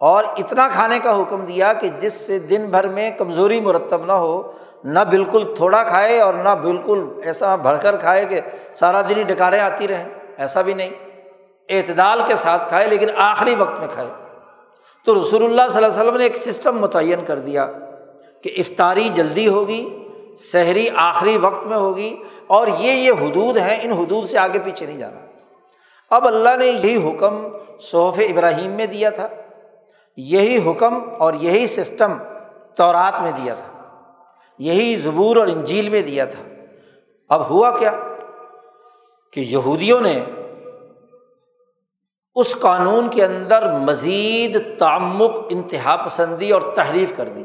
اور اتنا کھانے کا حکم دیا کہ جس سے دن بھر میں کمزوری مرتب نہ ہو، نہ بالکل تھوڑا کھائے اور نہ بالکل ایسا بھر کر کھائے کہ سارا دن ہی ڈکاریں آتی رہیں۔ ایسا بھی نہیں۔ اعتدال کے ساتھ کھائے لیکن آخری وقت میں کھائے۔ تو رسول اللہ صلی اللہ علیہ وسلم نے ایک سسٹم متعین کر دیا کہ افطاری جلدی ہوگی شہری آخری وقت میں ہوگی اور یہ یہ حدود ہیں، ان حدود سے آگے پیچھے نہیں جانا۔ اب اللہ نے یہی حکم صحف ابراہیم میں دیا تھا، یہی حکم اور یہی سسٹم تورات میں دیا تھا، یہی زبور اور انجیل میں دیا تھا۔ اب ہوا کیا کہ یہودیوں نے اس قانون کے اندر مزید تعمک انتہا پسندی اور تحریف کر دی۔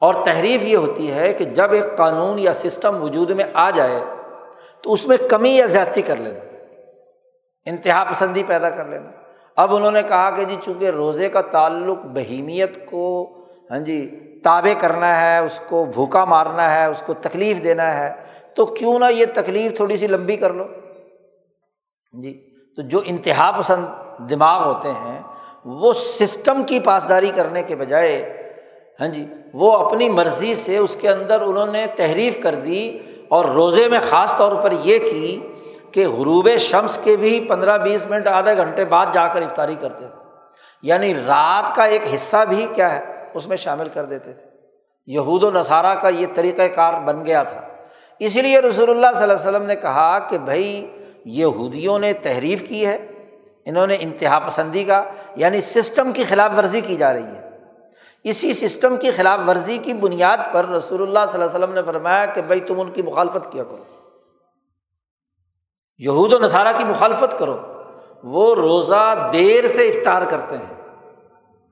اور تحریف یہ ہوتی ہے کہ جب ایک قانون یا سسٹم وجود میں آ جائے تو اس میں کمی یا زیادتی کر لینا، انتہا پسندی پیدا کر لینا۔ اب انہوں نے کہا کہ جی چونکہ روزے کا تعلق بہیمیت کو ہاں جی تابے کرنا ہے، اس کو بھوکا مارنا ہے، اس کو تکلیف دینا ہے، تو کیوں نہ یہ تکلیف تھوڑی سی لمبی کر لو۔ جی۔ تو جو انتہا پسند دماغ ہوتے ہیں، وہ سسٹم کی پاسداری کرنے کے بجائے ہاں جی وہ اپنی مرضی سے اس کے اندر انہوں نے تحریف کر دی اور روزے میں خاص طور پر یہ کی کہ غروب شمس کے بھی پندرہ بیس منٹ آدھے گھنٹے بعد جا کر افطاری کرتے تھے۔ یعنی رات کا ایک حصہ بھی کیا ہے، اس میں شامل کر دیتے تھے۔ یہود و نصارہ کا یہ طریقۂ کار بن گیا تھا۔ اسی لیے رسول اللہ صلی اللہ علیہ وسلم نے کہا کہ بھائی یہودیوں نے تحریف کی ہے، انہوں نے انتہا پسندی کا یعنی سسٹم کی خلاف ورزی کی جا رہی ہے۔ اسی سسٹم کی خلاف ورزی کی بنیاد پر رسول اللہ صلی اللہ علیہ وسلم نے فرمایا کہ بھائی تم ان کی مخالفت کیا کرو۔ یہود و نصارہ کی مخالفت کرو۔ وہ روزہ دیر سے افطار کرتے ہیں۔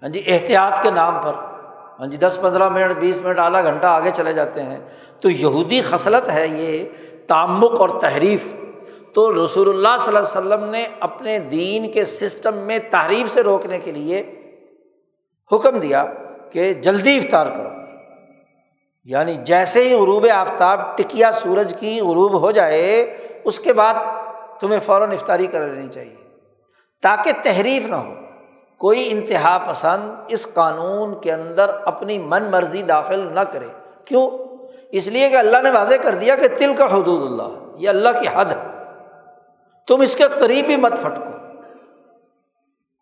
ہاں جی احتیاط کے نام پر۔ ہاں جی دس پندرہ منٹ، بیس منٹ، آدھا گھنٹہ آگے چلے جاتے ہیں۔ تو یہودی خصلت ہے یہ تعمک اور تحریف۔ تو رسول اللہ صلی اللہ علیہ وسلم نے اپنے دین کے سسٹم میں تعریف سے روکنے کے لیے حکم دیا کہ جلدی افطار کرو۔ یعنی جیسے ہی غروب آفتاب ٹکیا سورج کی غروب ہو جائے، اس کے بعد تمہیں فوراً افطاری کر لینی چاہیے۔ تاکہ تحریف نہ ہو، کوئی انتہا پسند اس قانون کے اندر اپنی من مرضی داخل نہ کرے۔ کیوں؟ اس لیے کہ اللہ نے واضح کر دیا کہ تل کا حدود اللہ، یہ اللہ کی حد ہے۔ تم اس کے قریب ہی مت پھٹکو۔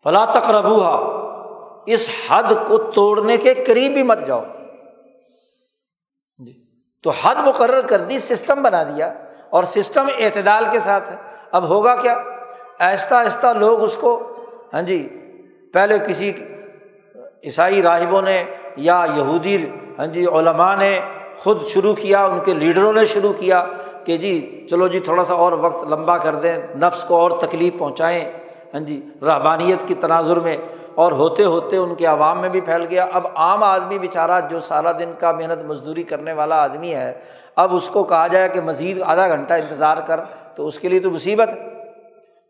فلاں تک ربوہا اس حد کو توڑنے کے قریب ہی مت جاؤ۔ جی تو حد مقرر کر دی، سسٹم بنا دیا اور سسٹم اعتدال کے ساتھ ہے۔ اب ہوگا کیا؟ آہستہ آہستہ لوگ اس کو ہاں جی پہلے کسی عیسائی راہبوں نے یا یہودی ہاں جی علماء نے خود شروع کیا، ان کے لیڈروں نے شروع کیا۔ کہ جی چلو جی تھوڑا سا اور وقت لمبا کر دیں، نفس کو اور تکلیف پہنچائیں۔ ہاں جی رحبانیت کی تناظر میں۔ اور ہوتے ہوتے ان کے عوام میں بھی پھیل گیا۔ اب عام آدمی بیچارہ جو سارا دن کا محنت مزدوری کرنے والا آدمی ہے، اب اس کو کہا جائے کہ مزید آدھا گھنٹہ انتظار کر، تو اس کے لیے تو مصیبت ہے۔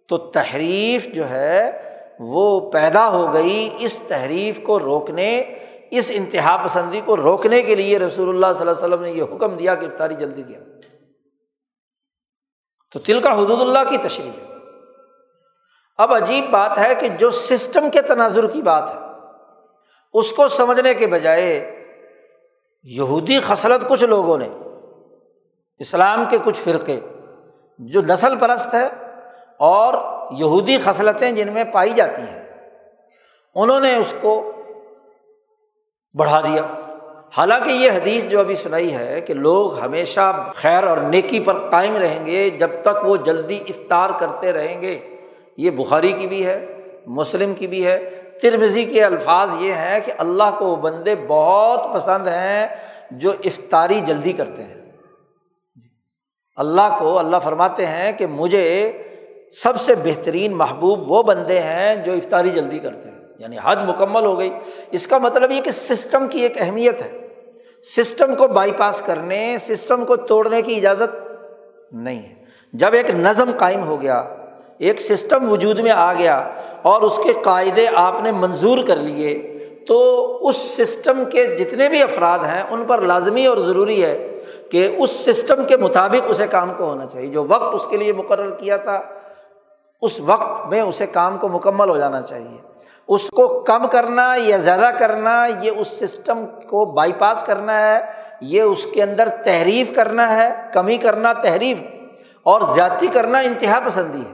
تو تحریف جو ہے، وہ پیدا ہو گئی اس تحریف کو روکنے، اس انتہا پسندی کو روکنے کے لیے رسول اللہ صلی اللہ علیہ وسلم نے یہ حکم دیا کہ افطاری جلدی کیا تو تل کا حدود اللہ کی تشریح اب عجیب بات ہے کہ جو سسٹم کے تناظر کی بات ہے، اس کو سمجھنے کے بجائے یہودی خصلت کچھ لوگوں نے، اسلام کے کچھ فرقے، جو نسل پرست ہے اور یہودی خصلتیں جن میں پائی جاتی ہیں، انہوں نے اس کو بڑھا دیا۔ حالانکہ یہ حدیث جو ابھی سنائی ہے کہ لوگ ہمیشہ خیر اور نیکی پر قائم رہیں گے جب تک وہ جلدی افطار کرتے رہیں گے۔ یہ بخاری کی بھی ہے، مسلم کی بھی ہے۔ ترمزی کے الفاظ یہ ہیں کہ اللہ کو وہ بندے بہت پسند ہیں جو افطاری جلدی کرتے ہیں۔ اللہ کو، اللہ فرماتے ہیں کہ مجھے سب سے بہترین محبوب وہ بندے ہیں جو افطاری جلدی کرتے ہیں۔ یعنی حد مکمل ہو گئی۔ اس کا مطلب یہ کہ سسٹم کی ایک اہمیت ہے۔ سسٹم کو بائی پاس کرنے، سسٹم کو توڑنے کی اجازت نہیں ہے۔ جب ایک نظم قائم ہو گیا، ایک سسٹم وجود میں آ گیا اور اس کے قاعدے آپ نے منظور کر لیے، تو اس سسٹم کے جتنے بھی افراد ہیں، ان پر لازمی اور ضروری ہے کہ اس سسٹم کے مطابق اسے کام کو ہونا چاہیے۔ جو وقت اس کے لیے مقرر کیا تھا، اس وقت میں اسے کام کو مکمل ہو جانا چاہیے۔ اس کو کم کرنا یا زیادہ کرنا، یہ اس سسٹم کو بائی پاس کرنا ہے، یہ اس کے اندر تحریف کرنا ہے، کمی کرنا تحریف اور زیادتی کرنا انتہا پسندی ہے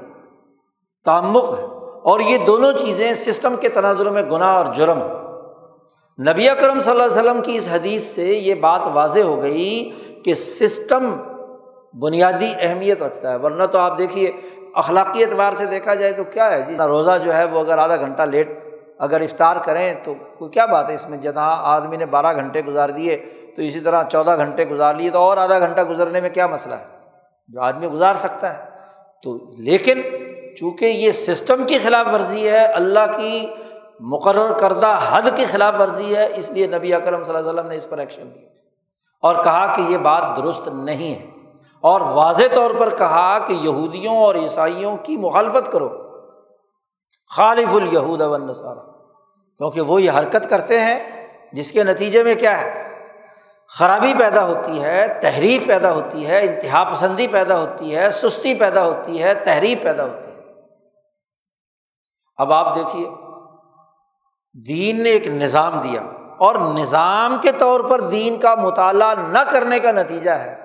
تعمک ہے۔ اور یہ دونوں چیزیں سسٹم کے تناظر میں گناہ اور جرم ہے نبی اکرم صلی اللہ علیہ وسلم کی اس حدیث سے یہ بات واضح ہو گئی کہ سسٹم بنیادی اہمیت رکھتا ہے۔ ورنہ تو آپ دیکھیے، اخلاقی اعتبار سے دیکھا جائے تو کیا ہے؟ جی روزہ جو ہے وہ اگر آدھا گھنٹہ لیٹ اگر افطار کریں تو کوئی کیا بات ہے اس میں جہاں آدمی نے بارہ گھنٹے گزار دیے تو اسی طرح چودہ گھنٹے گزار لیے تو اور آدھا گھنٹہ گزرنے میں کیا مسئلہ ہے؟ جو آدمی گزار سکتا ہے۔ تو لیکن چونکہ یہ سسٹم کی خلاف ورزی ہے، اللہ کی مقرر کردہ حد کی خلاف ورزی ہے، اس لیے نبی اکرم صلی اللہ علیہ وسلم نے اس پر ایکشن لیا اور کہا کہ یہ بات درست نہیں ہے۔ اور واضح طور پر کہا کہ یہودیوں اور عیسائیوں کی مخالفت کرو۔ خالف الہود نصارہ کیونکہ وہ یہ حرکت کرتے ہیں جس کے نتیجے میں کیا ہے؟ خرابی پیدا ہوتی ہے تحریر پیدا ہوتی ہے، انتہا پسندی پیدا ہوتی ہے، سستی پیدا ہوتی ہے تحریر پیدا ہوتی ہے۔ اب آپ دیکھیے، دین نے ایک نظام دیا اور نظام کے طور پر دین کا مطالعہ نہ کرنے کا نتیجہ ہے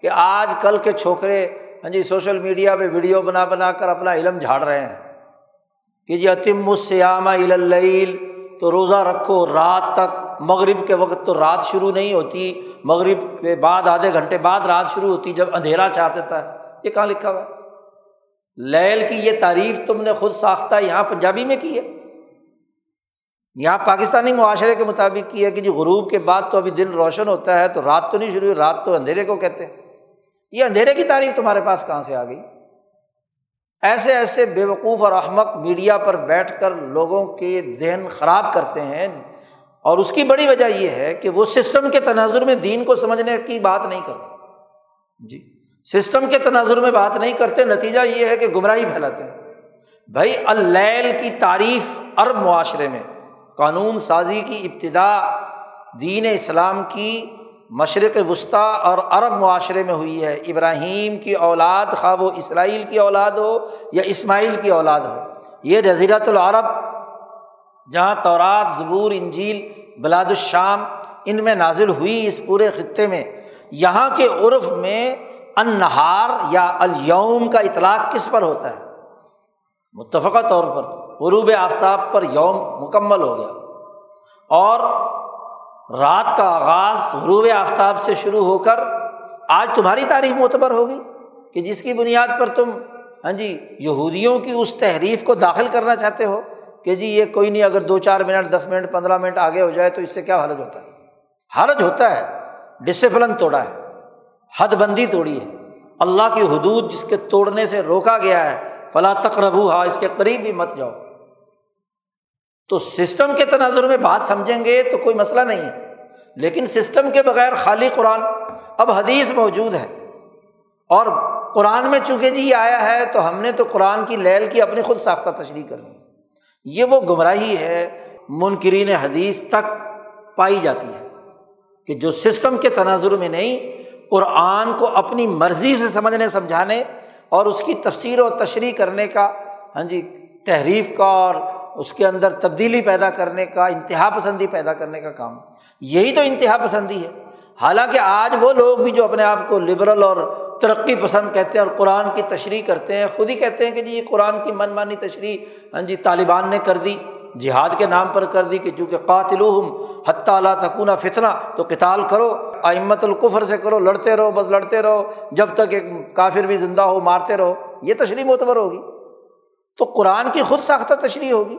کہ آج کل کے چھوکرے ہاں جی سوشل میڈیا پہ ویڈیو بنا بنا کر اپنا علم جھاڑ رہے ہیں کہ جی عتم السیامہ اللیل تو روزہ رکھو، رات تک، مغرب کے وقت تو رات شروع نہیں ہوتی، مغرب کے بعد، آدھے گھنٹے بعد رات شروع ہوتی جب اندھیرا چاہ دیتا ہے۔ یہ کہاں لکھا ہوا ہے؟ لیل کی یہ تعریف تم نے خود ساختہ یہاں پنجابی میں کی ہے؟ یہاں پاکستانی معاشرے کے مطابق کی ہے کہ جی غروب کے بعد تو ابھی دن روشن ہوتا ہے تو رات تو نہیں شروع ہوئی، رات تو اندھیرے کو کہتے ہیں۔ یہ اندھیرے کی تعریف تمہارے پاس کہاں سے آ گئی؟ ایسے ایسے بے وقوف اور احمق میڈیا پر بیٹھ کر لوگوں کے ذہن خراب کرتے ہیں اور اس کی بڑی وجہ یہ ہے کہ وہ سسٹم کے تناظر میں دین کو سمجھنے کی بات نہیں کرتے۔ جی سسٹم کے تناظر میں بات نہیں کرتے، نتیجہ یہ ہے کہ گمراہی پھیلاتے ہیں۔ بھائی، اللیل کی تعریف عرب معاشرے میں، قانون سازی کی ابتدا، دین اسلام کی مشرق وسطیٰ اور عرب معاشرے میں ہوئی ہے۔ ابراہیم کی اولاد خواہ وہ اسرائیل کی اولاد ہو یا اسماعیل کی اولاد ہو۔ یہ جزیرت العرب، جہاں تورات، زبور، انجیل، بلاد الشام، ان میں نازل ہوئی اس پورے خطے میں۔ یہاں کے عرف میں انہار یا الوم کا اطلاق کس پر ہوتا ہے؟ متفقہ طور پر، غروب آفتاب پر یوم مکمل ہو گیا۔ اور رات کا آغاز غروب آفتاب سے شروع ہو کر آج تمہاری تاریخ معتبر ہوگی کہ جس کی بنیاد پر تم ہاں جی یہودیوں کی اس تحریف کو داخل کرنا چاہتے ہو کہ جی یہ کوئی نہیں، اگر دو چار منٹ، دس منٹ، پندرہ منٹ آگے ہو جائے تو اس سے کیا حرج ہوتا ہے؟ حرج ہوتا ہے ڈسپلن توڑا ہے، حد بندی توڑی ہے۔ اللہ کی حدود جس کے توڑنے سے روکا گیا ہے فلاں تقرب ہا اس کے قریب بھی مت جاؤ۔ تو سسٹم کے تناظر میں بات سمجھیں گے تو کوئی مسئلہ نہیں ہے۔ لیکن سسٹم کے بغیر خالی قرآن اب حدیث موجود ہے۔ اور قرآن میں چونکہ جی یہ آیا ہے تو ہم نے تو قرآن کی لیل کی اپنی خود ساختہ تشریح کرنی یہ وہ گمراہی ہے منکرین حدیث تک پائی جاتی ہے کہ جو سسٹم کے تناظر میں نہیں، قرآن کو اپنی مرضی سے سمجھنے، سمجھانے اور اس کی تفسیر و تشریح کرنے کا ہاں جی تحریف کا اور اس کے اندر تبدیلی پیدا کرنے کا، انتہا پسندی پیدا کرنے کا کام۔ یہی تو انتہا پسندی ہے۔ حالانکہ آج وہ لوگ بھی جو اپنے آپ کو لبرل اور ترقی پسند کہتے ہیں اور قرآن کی تشریح کرتے ہیں، خود ہی کہتے ہیں کہ جی یہ قرآن کی من مانی تشریح ہاں جی طالبان نے کر دی، جہاد کے نام پر کر دی کہ چونکہ قاتل حتیٰ اللہ تکون فتنا تو کتال کرو امت القفر سے کرو، لڑتے رہو، بس لڑتے رہو، جب تک ایک کافر بھی زندہ ہو، مارتے رہو۔ یہ تشریح معتبر ہوگی۔ تو قرآن کی خود ساختہ تشریح ہوگی۔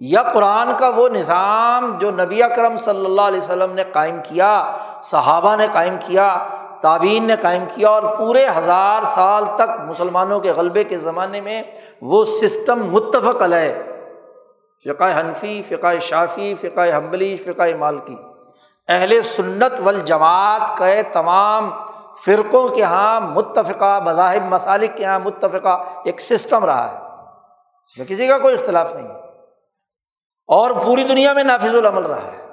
یا قرآن کا وہ نظام جو نبی اکرم صلی اللہ علیہ وسلم نے قائم کیا، صحابہ نے قائم کیا تعبین نے قائم کیا اور پورے ہزار سال تک مسلمانوں کے غلبے کے زمانے میں وہ سسٹم متفق علیہ۔ فقہ حنفی، فقہ شافی فقہ حمبلی فقہ مالکی۔ اہل سنت والجماعت کے تمام فرقوں کے یہاں متفقہ مذاہب، مسالک کے یہاں متفقہ ایک سسٹم رہا ہے۔ اس میں کسی کا کوئی اختلاف نہیں۔ اور پوری دنیا میں نافذ العمل رہا ہے۔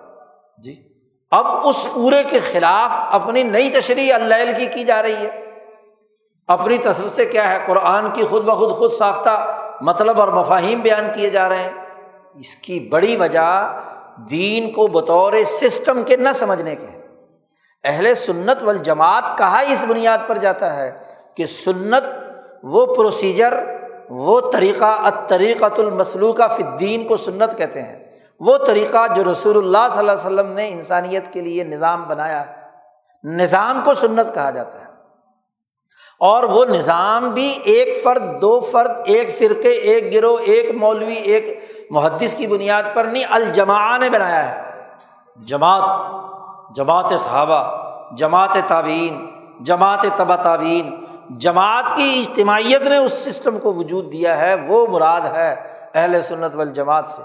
جی۔ اب اس پورے کے خلاف اپنی نئی تشریح اللہ کی کی جا رہی ہے۔ اپنی تصویر سے کیا ہے؟ قرآن کی خود بخود خود ساختہ مطلب اور مفاہیم بیان کیے جا رہے ہیں۔ اس کی بڑی وجہ دین کو بطور سسٹم کے نہ سمجھنے کے۔ اہل سنت و جماعت کہا اس بنیاد پر جاتا ہے کہ سنت وہ پروسیجر وہ طریقہ طریقۃ المسلوقہ فدین کو سنت کہتے ہیں۔ وہ طریقہ جو رسول اللہ صلی اللہ علیہ وسلم نے انسانیت کے لیے نظام بنایا ہے۔ نظام کو سنت کہا جاتا ہے۔ اور وہ نظام بھی ایک فرد، دو فرد، ایک فرقے، ایک گروہ، ایک مولوی، ایک محدث کی بنیاد پر نہیں الجماع نے بنایا ہے۔ جماعت جماعت صحابہ، جماعت تعبین جماعت تبا تعبین جماعت کی اجتماعیت نے اس سسٹم کو وجود دیا ہے، وہ مراد ہے اہل سنت والجماعت سے۔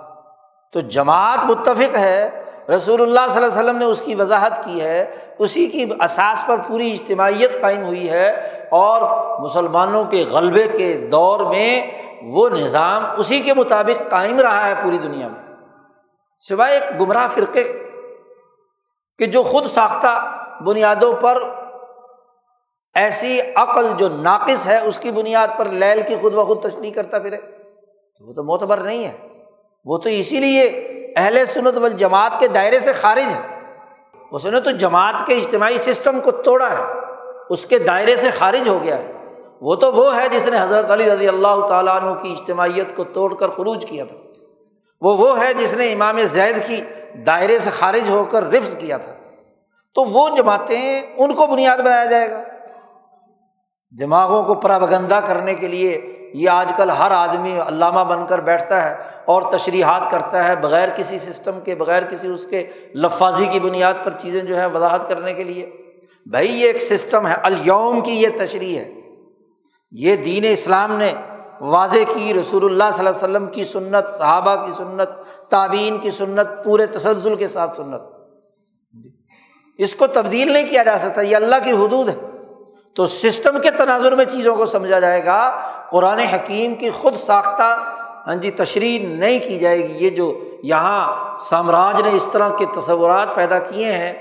تو جماعت متفق ہے، رسول اللہ صلی اللہ علیہ وسلم نے اس کی وضاحت کی ہے، اسی کی اساس پر پوری اجتماعیت قائم ہوئی ہے اور مسلمانوں کے غلبے کے دور میں وہ نظام اسی کے مطابق قائم رہا ہے پوری دنیا میں۔ سوائے ایک گمراہ فرقے کہ جو خود ساختہ بنیادوں پر ایسی عقل جو ناقص ہے اس کی بنیاد پر لیل کی خود بخود تشریح کرتا پھرے، تو وہ تو معتبر نہیں ہے۔ وہ تو اسی لیے اہل سنت و جماعت کے دائرے سے خارج ہے۔ اس نے تو جماعت کے اجتماعی سسٹم کو توڑا ہے، اس کے دائرے سے خارج ہو گیا ہے۔ وہ تو وہ ہے جس نے حضرت علی رضی اللہ تعالیٰ عنہ کی اجتماعیت کو توڑ کر خروج کیا تھا۔ وہ وہ ہے جس نے امام زید کی دائرے سے خارج ہو کر رفظ کیا تھا۔ تو وہ جماعتیں ان کو بنیاد بنایا جائے گا۔ دماغوں کو پرابگندہ کرنے کے لیے یہ آج کل ہر آدمی علامہ بن کر بیٹھتا ہے اور تشریحات کرتا ہے بغیر کسی سسٹم کے، بغیر کسی اس کے لفاظی کی بنیاد پر چیزیں جو ہے وضاحت کرنے کے لیے۔ بھائی یہ ایک سسٹم ہے الوم کی یہ تشریح ہے۔ یہ دین اسلام نے واضح کی، رسول اللہ صلی اللہ علیہ وسلم کی سنت، صحابہ کی سنت تعبین کی سنت، پورے تسلسل کے ساتھ سنت۔ اس کو تبدیل نہیں کیا جا سکتا، یہ اللہ کی حدود ہے۔ تو سسٹم کے تناظر میں چیزوں کو سمجھا جائے گا۔ قرآن حکیم کی خود ساختہ ہاں جی تشریح نہیں کی جائے گی۔ یہ جو یہاں سامراج نے اس طرح کے تصورات پیدا کیے ہیں،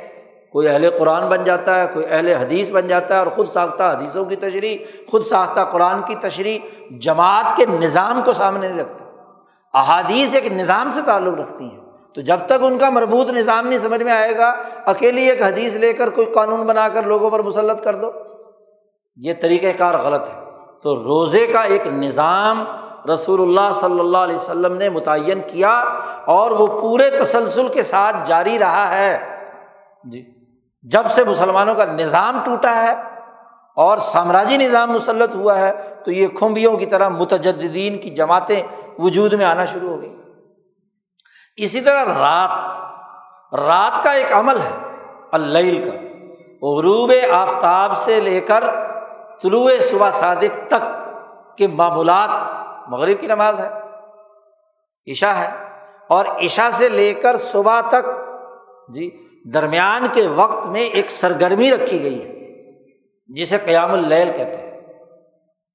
کوئی اہل قرآن بن جاتا ہے، کوئی اہل حدیث بن جاتا ہے اور خود ساختہ حدیثوں کی تشریح، خود ساختہ قرآن کی تشریح جماعت کے نظام کو سامنے نہیں رکھتا احادیث ایک نظام سے تعلق رکھتی ہیں۔ تو جب تک ان کا مربوط نظام نہیں سمجھ میں آئے گا، اکیلی ایک حدیث لے کر کوئی قانون بنا کر لوگوں پر مسلط کر دو۔ یہ طریقۂ کار غلط ہے۔ تو روزے کا ایک نظام رسول اللہ صلی اللہ علیہ وسلم نے متعین کیا اور وہ پورے تسلسل کے ساتھ جاری رہا ہے۔ جی جب سے مسلمانوں کا نظام ٹوٹا ہے اور سامراجی نظام مسلط ہوا ہے، تو یہ کھمبیوں کی طرح متجدین کی جماعتیں وجود میں آنا شروع ہو گئی۔ اسی طرح رات رات کا ایک عمل ہے، اللیل کا۔ غروب آفتاب سے لے کر طلوع صبح صادق تک کے معمولات مغرب کی نماز ہے عشا ہے۔ اور عشا سے لے کر صبح تک جی درمیان کے وقت میں ایک سرگرمی رکھی گئی ہے، جسے قیام اللیل کہتے ہیں۔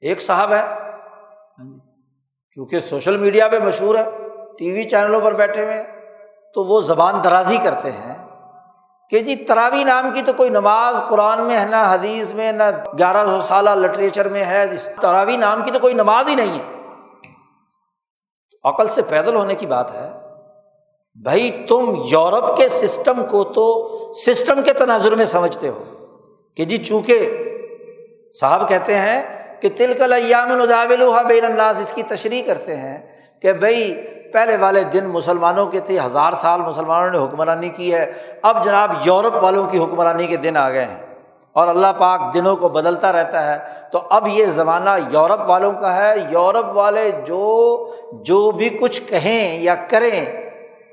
ایک صاحب ہے ہاں جی، کیونکہ سوشل میڈیا پہ مشہور ہے، ٹی وی چینلوں پر بیٹھے ہوئے تو وہ زبان درازی کرتے ہیں۔ کہ جی تراوی نام کی تو کوئی نماز قرآن میں ہے، نہ حدیث میں، نہ گیارہ سو سالہ لٹریچر میں ہے تراوی نام کی تو کوئی نماز ہی نہیں ہے۔ عقل سے پیدل ہونے کی بات ہے۔ بھائی تم یورپ کے سسٹم کو تو سسٹم کے تناظر میں سمجھتے ہو۔ کہ جی چونکہ صاحب کہتے ہیں کہ تلکل ایام الداول بین الناس، اس کی تشریح کرتے ہیں۔ کہ بھائی پہلے والے دن مسلمانوں کے تھے، ہزار سال مسلمانوں نے حکمرانی کی ہے، اب جناب یورپ والوں کی حکمرانی کے دن آ گئے ہیں۔ اور اللہ پاک دنوں کو بدلتا رہتا ہے۔ تو اب یہ زمانہ یورپ والوں کا ہے۔ یورپ والے جو جو بھی کچھ کہیں یا کریں،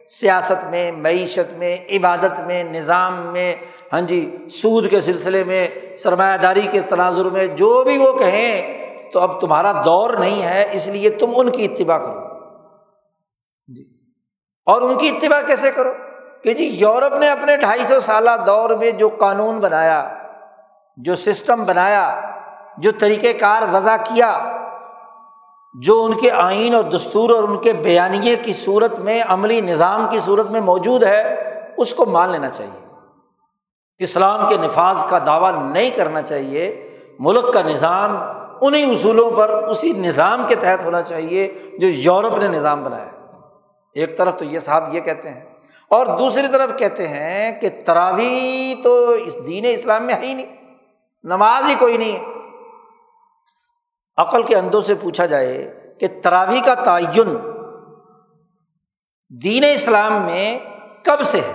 سیاست میں، معیشت میں، عبادت میں، نظام میں ہاں جی سود کے سلسلے میں، سرمایہ داری کے تناظر میں، جو بھی وہ کہیں، تو اب تمہارا دور نہیں ہے، اس لیے تم ان کی اتباع کرو۔ اور ان کی اتباع کیسے کرو؟ کہ جی یورپ نے اپنے ڈھائی سو سالہ دور میں جو قانون بنایا، جو سسٹم بنایا، جو طریقۂ کار وضع کیا، جو ان کے آئین اور دستور اور ان کے بیانیے کی صورت میں، عملی نظام کی صورت میں موجود ہے، اس کو مان لینا چاہیے۔ اسلام کے نفاذ کا دعویٰ نہیں کرنا چاہیے، ملک کا نظام انہیں اصولوں پر اسی نظام کے تحت ہونا چاہیے جو یورپ نے نظام بنایا۔ ایک طرف تو یہ صاحب یہ کہتے ہیں اور دوسری طرف کہتے ہیں کہ تراوی تو اس دین اسلام میں ہے ہی نہیں، نماز ہی کوئی نہیں ہے۔ عقل کے اندوں سے پوچھا جائے کہ تراوی کا تعین دین اسلام میں کب سے ہے؟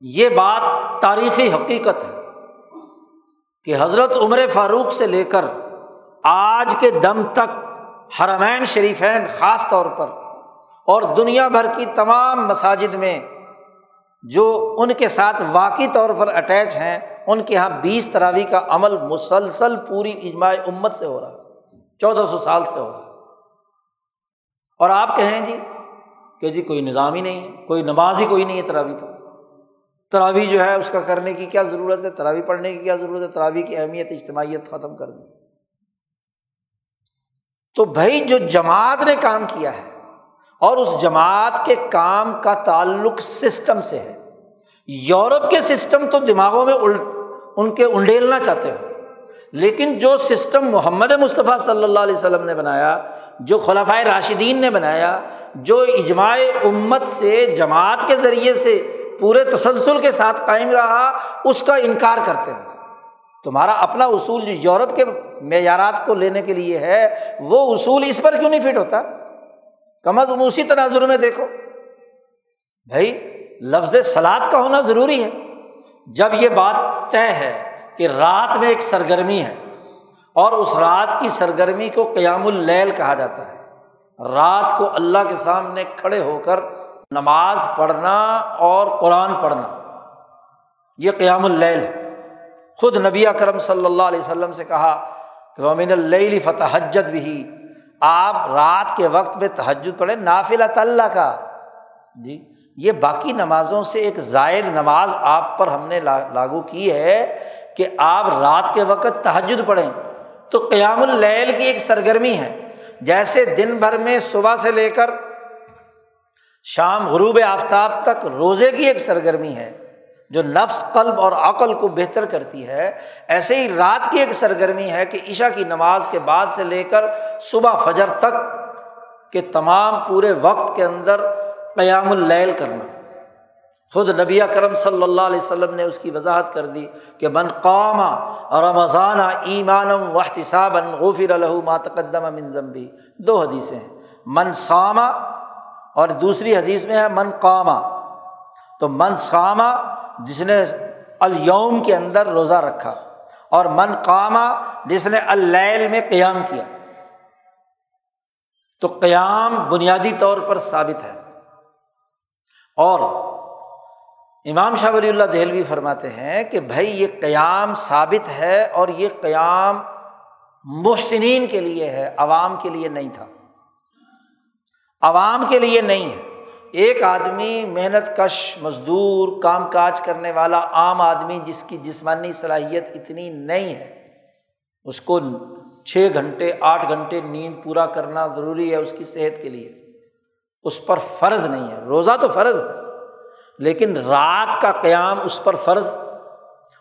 یہ بات تاریخی حقیقت ہے کہ حضرت عمر فاروق سے لے کر آج کے دم تک حرمین شریفین خاص طور پر اور دنیا بھر کی تمام مساجد میں جو ان کے ساتھ واقعی طور پر اٹیچ ہیں، ان کے یہاں بیس تراوی کا عمل مسلسل پوری اجماع امت سے ہو رہا ہے، چودہ سو سال سے ہو رہا ہے۔ اور آپ کہیں جی کہ جی کوئی نظام ہی نہیں ہے، کوئی نماز ہی کوئی نہیں ہے تراوی تو۔ تراوی جو ہے اس کا کرنے کی کیا ضرورت ہے؟ تراوی پڑھنے کی کیا ضرورت ہے؟ تراوی کی اہمیت اجتماعیت ختم کر دی۔ تو بھائی جو جماعت نے کام کیا ہے اور اس جماعت کے کام کا تعلق سسٹم سے ہے۔ یورپ کے سسٹم تو دماغوں میں ان کے انڈیلنا چاہتے ہو لیکن جو سسٹم محمد مصطفیٰ صلی اللہ علیہ وسلم نے بنایا، جو خلافۂ راشدین نے بنایا، جو اجماع امت سے، جماعت کے ذریعے سے پورے تسلسل کے ساتھ قائم رہا، اس کا انکار کرتے ہیں۔ تمہارا اپنا اصول جو یورپ کے معیارات کو لینے کے لیے ہے، وہ اصول اس پر کیوں نہیں فٹ ہوتا؟ کم از کم اسی تناظر میں دیکھو۔ بھائی، لفظ سلاد کا ہونا ضروری ہے۔ جب یہ بات طے ہے کہ رات میں ایک سرگرمی ہے اور اس رات کی سرگرمی کو قیام اللیل کہا جاتا ہے، رات کو اللہ کے سامنے کھڑے ہو کر نماز پڑھنا اور قرآن پڑھنا، یہ قیام اللیل ہے۔ خود نبی اکرم صلی اللہ علیہ وسلم سے کہا کہ ومن اللیل فتح بھی آپ رات کے وقت میں تہجد پڑھیں نافل اللہ کا۔ جی یہ باقی نمازوں سے ایک زائد نماز آپ پر ہم نے لاگو کی ہے کہ آپ رات کے وقت تہجد پڑھیں۔ تو قیام اللیل کی ایک سرگرمی ہے۔ جیسے دن بھر میں صبح سے لے کر شام غروب آفتاب تک روزے کی ایک سرگرمی ہے۔ جو نفس قلب اور عقل کو بہتر کرتی ہے، ایسے ہی رات کی ایک سرگرمی ہے کہ عشا کی نماز کے بعد سے لے کر صبح فجر تک کے تمام پورے وقت کے اندر قیام اللیل کرنا۔ خود نبی کرم صلی اللہ علیہ وسلم نے اس کی وضاحت کر دی کہ من قامہ اور رمضان ایمانم وحتساب غفر الح تقدم من ضمبی دو حدیثیں ہیں۔ من سامہ اور دوسری حدیث میں ہے من قامہ تو من سامہ جس نے الوم کے اندر روزہ رکھا اور من قامہ جس نے اللیل میں قیام کیا تو قیام بنیادی طور پر ثابت ہے اور امام شاہ ولی اللہ دہلوی فرماتے ہیں کہ بھائی یہ قیام ثابت ہے اور یہ قیام محسنین کے لیے ہے، عوام کے لیے نہیں تھا۔ عوام کے لیے نہیں ہے۔ ایک آدمی محنت کش، مزدور، کام کاج کرنے والا عام آدمی جس کی جسمانی صلاحیت اتنی نہیں ہے، اس کو چھ گھنٹے، آٹھ گھنٹے نیند پورا کرنا ضروری ہے اس کی صحت کے لیے۔ اس پر فرض نہیں ہے۔ روزہ تو فرض ہے، لیکن رات کا قیام اس پر فرض۔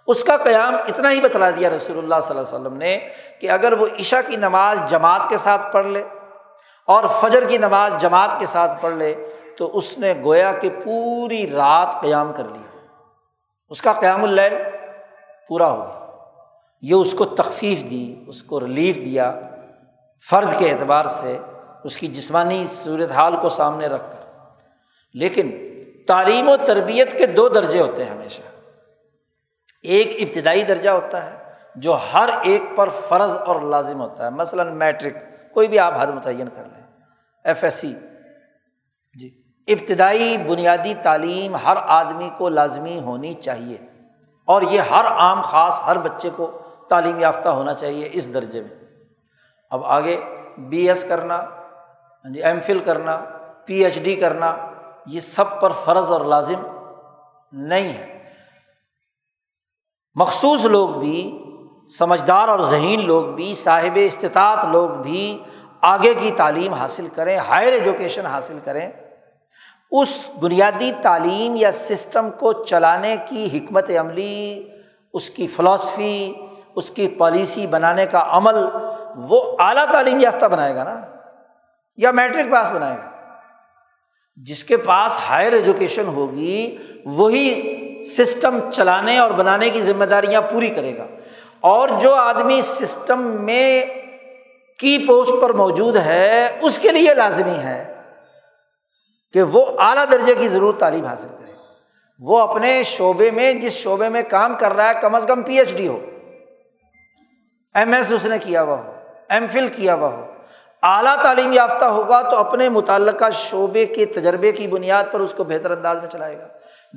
اس کا قیام اتنا ہی بتلا دیا رسول اللہ صلی اللہ علیہ وسلم نے کہ اگر وہ عشا کی نماز جماعت کے ساتھ پڑھ لے اور فجر کی نماز جماعت کے ساتھ پڑھ لے تو اس نے گویا کہ پوری رات قیام کر لیا اس کا قیام اللیل پورا ہو گیا۔ یہ اس کو تخفیف دی، اس کو ریلیف دیا فرد کے اعتبار سے، اس کی جسمانی صورت حال کو سامنے رکھ کر۔ لیکن تعلیم و تربیت کے دو درجے ہوتے ہیں ہمیشہ۔ ایک ابتدائی درجہ ہوتا ہے، جو ہر ایک پر فرض اور لازم ہوتا ہے۔ مثلاً میٹرک، کوئی بھی آپ حد متعین کر لیں۔ F S C. جی۔ ابتدائی بنیادی تعلیم ہر آدمی کو لازمی ہونی چاہیے اور یہ ہر عام خاص ہر بچے کو تعلیم یافتہ ہونا چاہیے اس درجے میں۔ اب آگے بی ایس کرنا ہاں جی ایم فل کرنا، پی ایچ ڈی کرنا، یہ سب پر فرض اور لازم نہیں ہے۔ مخصوص لوگ بھی، سمجھدار اور ذہین لوگ بھی، صاحب استطاعت لوگ بھی آگے کی تعلیم حاصل کریں، ہائر ایجوکیشن حاصل کریں۔ اس بنیادی تعلیم یا سسٹم کو چلانے کی حکمت عملی، اس کی فلاسفی اس کی پالیسی بنانے کا عمل، وہ اعلیٰ تعلیم یافتہ بنائے گا نا، یا میٹرک پاس بنائے گا۔ جس کے پاس ہائر ایجوکیشن ہوگی، وہی سسٹم چلانے اور بنانے کی ذمہ داریاں پوری کرے گا۔ اور جو آدمی سسٹم میں کی پوسٹ پر موجود ہے، اس کے لیے لازمی ہے۔ کہ وہ اعلیٰ درجے کی ضرور تعلیم حاصل کرے۔ وہ اپنے شعبے میں، جس شعبے میں کام کر رہا ہے، کم از کم پی ایچ ڈی ہو۔ ایم ایس اس نے کیا ہوا ہو، ایم فل کیا ہوا ہو۔ اعلیٰ تعلیم یافتہ ہوگا تو اپنے متعلقہ شعبے کے تجربے کی بنیاد پر اس کو بہتر انداز میں چلائے گا۔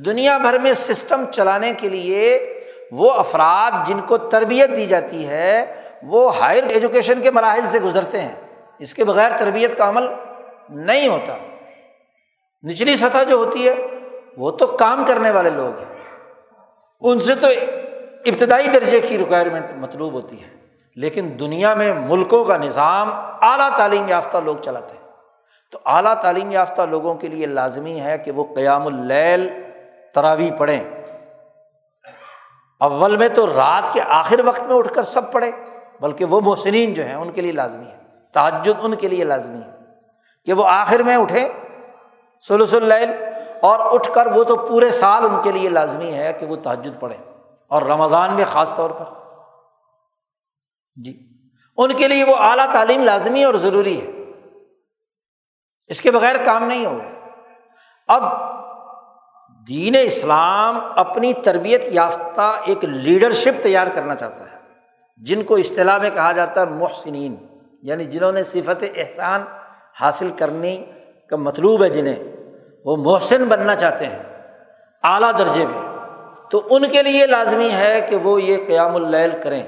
دنیا بھر میں سسٹم چلانے کے لیے وہ افراد جن کو تربیت دی جاتی ہے، وہ ہائر ایجوکیشن کے مراحل سے گزرتے ہیں۔ اس کے بغیر تربیت کا عمل نہیں ہوتا۔ نچلی سطح جو ہوتی ہے، وہ تو کام کرنے والے لوگ ہیں۔ ان سے تو ابتدائی درجے کی ریکوائرمنٹ مطلوب ہوتی ہے۔ لیکن دنیا میں ملکوں کا نظام اعلیٰ تعلیم یافتہ لوگ چلاتے ہیں۔ تو اعلیٰ تعلیم یافتہ لوگوں کے لیے لازمی ہے کہ وہ قیام اللیل تراوی پڑھیں۔ اول میں تو رات کے آخر وقت میں اٹھ کر سب پڑھے بلکہ وہ محسنین جو ہیں، ان کے لیے لازمی ہے۔ تعجد ان کے لیے لازمی ہے کہ وہ آخر میں اٹھے سلس اللیل اور اٹھ کر وہ تو پورے سال ان کے لیے لازمی ہے کہ وہ تحجد پڑھیں اور رمضان میں خاص طور پر۔ جی۔ ان کے لیے وہ اعلیٰ تعلیم لازمی اور ضروری ہے۔ اس کے بغیر کام نہیں ہوگا اب دین اسلام اپنی تربیت یافتہ ایک لیڈرشپ تیار کرنا چاہتا ہے، جن کو اصطلاح میں کہا جاتا ہے محسنین یعنی جنہوں نے صفت احسان حاصل کرنے کا مطلوب ہے، جنہیں وہ محسن بننا چاہتے ہیں، اعلیٰ درجے میں۔ تو ان کے لیے لازمی ہے کہ وہ یہ قیام اللیل کریں۔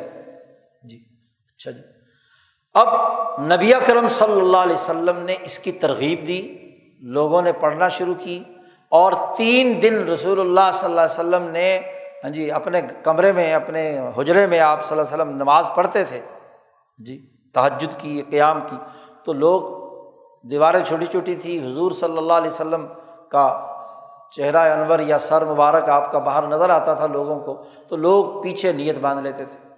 جی اچھا جی۔ اب نبی کرم صلی اللہ علیہ وسلم نے اس کی ترغیب دی، لوگوں نے پڑھنا شروع کی اور تین دن رسول اللہ صلی اللہ علیہ وسلم نے ہاں جی اپنے کمرے میں، اپنے حجرے میں آپ صلی اللہ علیہ وسلم نماز پڑھتے تھے۔ جی تحجد کی، قیام کی۔ تو لوگ دیواریں چھوٹی چھوٹی تھی حضور صلی اللہ علیہ وسلم کا چہرہ انور یا سر مبارک آپ کا باہر نظر آتا تھا لوگوں کو، تو لوگ پیچھے نیت باندھ لیتے تھے۔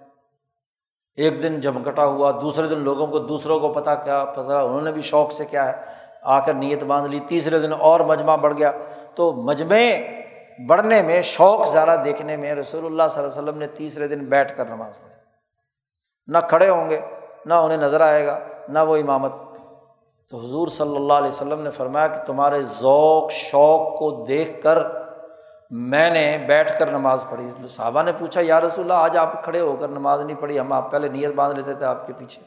ایک دن جمکٹا ہوا، دوسرے دن لوگوں کو، دوسروں کو پتہ کیا پتہ انہوں نے بھی شوق سے کیا ہے۔ آ کر نیت باندھ لی، تیسرے دن اور مجمع بڑھ گیا۔ تو مجمع بڑھنے میں، شوق زیادہ دیکھنے میں رسول اللہ صلی اللہ علیہ وسلم نے تیسرے دن بیٹھ کر نماز پڑھی۔ نہ کھڑے ہوں گے، نہ انہیں نظر آئے گا، نہ وہ امامت تو حضور صلی اللہ علیہ وسلم نے فرمایا کہ تمہارے ذوق، شوق کو دیکھ کر میں نے بیٹھ کر نماز پڑھی۔ صحابہ نے پوچھا، یا رسول اللہ، آج آپ کھڑے ہو کر نماز نہیں پڑھی؟ ہم آپ پہلے نیت باندھ لیتے تھے آپ کے پیچھے۔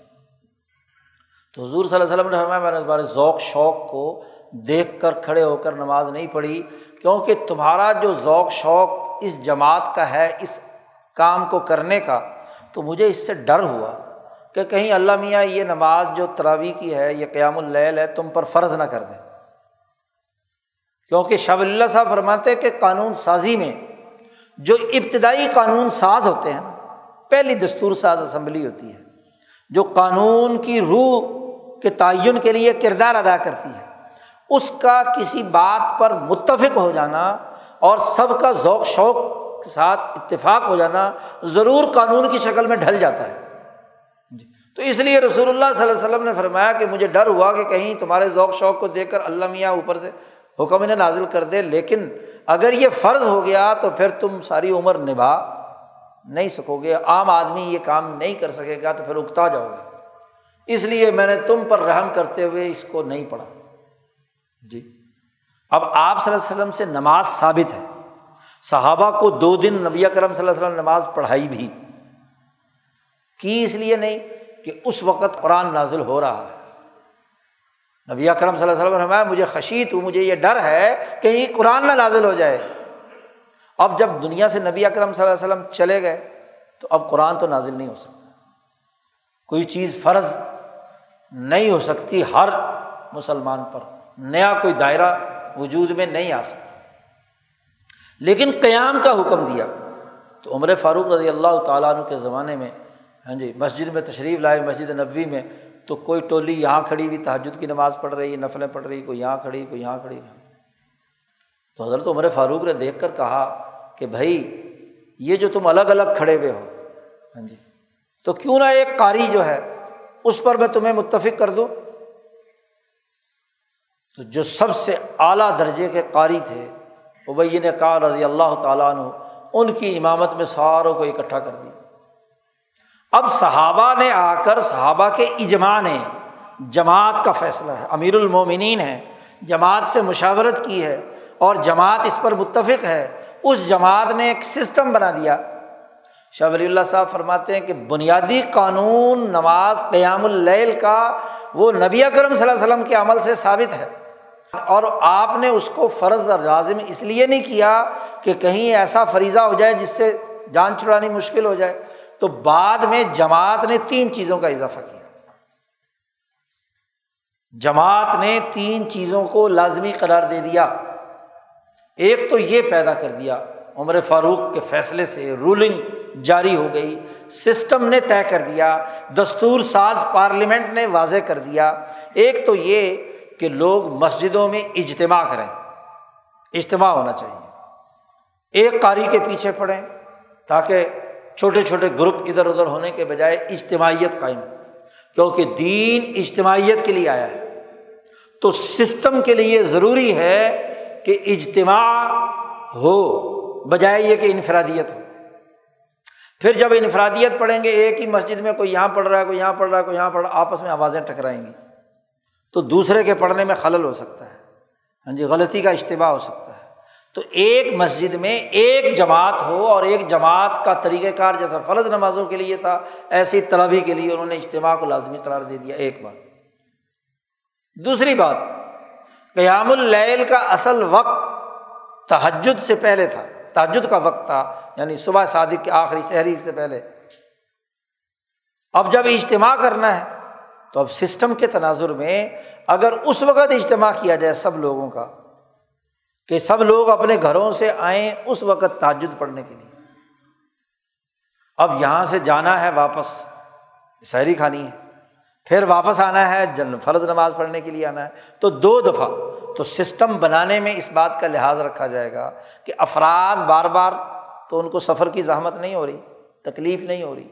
تو حضور صلی اللہ علیہ وسلم نے فرمایا، میں نے تمہارے ذوق، شوق کو دیکھ کر کھڑے ہو کر نماز نہیں پڑھی، کیونکہ تمہارا جو ذوق، شوق اس جماعت کا ہے، اس کام کو کرنے کا، تو مجھے اس سے ڈر ہوا۔ کہ کہیں اللہ میاں یہ نماز جو تراوی کی ہے، یہ قیام اللیل ہے، تم پر فرض نہ کر دیں۔ کیونکہ شب اللہ صاحب فرماتے کہ قانون سازی میں جو ابتدائی قانون ساز ہوتے ہیں، پہلی دستور ساز اسمبلی ہوتی ہے۔ جو قانون کی روح کے تعین کے لیے کردار ادا کرتی ہے، اس کا کسی بات پر متفق ہو جانا اور سب کا ذوق شوق کے ساتھ اتفاق ہو جانا ضرور قانون کی شکل میں ڈھل جاتا ہے۔ تو اس لیے رسول اللہ صلی اللہ علیہ وسلم نے فرمایا کہ مجھے ڈر ہوا کہ کہیں تمہارے ذوق شوق کو دیکھ کر اللہ میاں اوپر سے حکم انہیں نازل کر دے، لیکن اگر یہ فرض ہو گیا تو پھر تم ساری عمر نبھا نہیں سکو گے، عام آدمی یہ کام نہیں کر سکے گا تو پھر اکتا جاؤ گے۔ اس لیے میں نے تم پر رحم کرتے ہوئے اس کو نہیں پڑھا۔ جی۔ اب آپ صلی اللہ علیہ وسلم سے نماز ثابت ہے۔ صحابہ کو دو دن نبی کرم صلی اللہ علیہ وسلم نماز پڑھائی بھی۔ کی اس لیے نہیں؟ کہ اس وقت قرآن نازل ہو رہا ہے۔ نبی کرم صلی اللہ علیہ وسلم مجھے خشیت ہوں مجھے یہ ڈر ہے کہ یہ قرآن نہ نازل ہو جائے۔ اب جب دنیا سے نبی اکرم صلی اللہ علیہ وسلم چلے گئے، تو اب قرآن تو نازل نہیں ہو سکتا۔ کوئی چیز فرض نہیں ہو سکتی ہر مسلمان پر۔ نیا کوئی دائرہ وجود میں نہیں آ سکتا۔ لیکن قیام کا حکم دیا۔ تو عمر فاروق رضی اللہ تعالیٰ عنہ کے زمانے میں ہاں جی مسجد میں تشریف لائے، مسجد نبوی میں، تو کوئی ٹولی یہاں کھڑی ہوئی تحجد کی نماز پڑھ رہی ہے نفلیں پڑھ رہی، کوئی یہاں کھڑی، کوئی یہاں کھڑی۔ تو حضرت عمر فاروق نے دیکھ کر کہا کہ بھائی، یہ جو تم الگ الگ کھڑے ہوئے ہو ہاں جی تو کیوں نہ ایک قاری جو ہے، اس پر میں تمہیں متفق کر دوں؟ تو جو سب سے اعلیٰ درجے کے قاری تھے وہ بھائی نے کہا رضی اللہ تعالیٰ عنہ، ان کی امامت میں ساروں کو اکٹھا کر دیا۔ اب صحابہ نے آ کر صحابہ کے اجماع نے جماعت کا فیصلہ ہے، امیر المومنین ہے، جماعت سے مشاورت کی ہے اور جماعت اس پر متفق ہے۔ اس جماعت نے ایک سسٹم بنا دیا۔ شاہ ولی اللہ صاحب فرماتے ہیں کہ بنیادی قانون نماز قیام اللیل کا وہ نبی اکرم صلی اللہ علیہ وسلم کے عمل سے ثابت ہے۔ اور آپ نے اس کو فرض اور لازم اس لیے نہیں کیا کہ کہیں ایسا فریضہ ہو جائے جس سے جان چھڑانی مشکل ہو جائے۔ تو بعد میں جماعت نے تین چیزوں کا اضافہ کیا۔ جماعت نے تین چیزوں کو لازمی قرار دے دیا۔ ایک تو یہ پیدا کر دیا، عمر فاروق کے فیصلے سے رولنگ جاری ہو گئی، سسٹم نے طے کر دیا، دستور ساز پارلیمنٹ نے واضح کر دیا۔ ایک تو یہ کہ لوگ مسجدوں میں اجتماع کریں، اجتماع ہونا چاہیے۔ ایک قاری کے پیچھے پڑھیں تاکہ چھوٹے چھوٹے گروپ ادھر ادھر ہونے کے بجائے اجتماعیت قائم ہو۔ کیونکہ دین اجتماعیت کے لیے آیا ہے۔ تو سسٹم کے لیے ضروری ہے کہ اجتماع ہو، بجائے یہ کہ انفرادیت ہو۔ پھر جب انفرادیت پڑھیں گے، ایک ہی مسجد میں کوئی یہاں پڑھ رہا ہے، کوئی یہاں پڑھ رہا ہے، کوئی یہاں پڑھ رہا ہے، آپس میں آوازیں ٹکرائیں گی تو دوسرے کے پڑھنے میں خلل ہو سکتا ہے۔ ہاں جی غلطی کا اجتباع ہو سکتا ہے۔ تو ایک مسجد میں ایک جماعت ہو اور ایک جماعت کا طریقۂ کار جیسا فرض نمازوں کے لیے تھا، ایسی طلبی کے لیے انہوں نے اجتماع کو لازمی قرار دے دیا، ایک بات۔ دوسری بات، قیام اللیل کا اصل وقت تحجد سے پہلے تھا تحجد کا وقت تھا یعنی صبح صادق کے آخری شہری سے پہلے۔ اب جب اجتماع کرنا ہے، تو اب سسٹم کے تناظر میں اگر اس وقت اجتماع کیا جائے سب لوگوں کا کہ سب لوگ اپنے گھروں سے آئیں اس وقت تاجد پڑھنے کے لیے۔ اب یہاں سے جانا ہے واپس شہری کھانی ہے۔ پھر واپس آنا ہے، جن، فرض نماز پڑھنے کے لیے آنا ہے۔ تو دو دفعہ، تو سسٹم بنانے میں اس بات کا لحاظ رکھا جائے گا کہ افراد بار بار تو ان کو سفر کی زحمت نہیں ہو رہی، تکلیف نہیں ہو رہی۔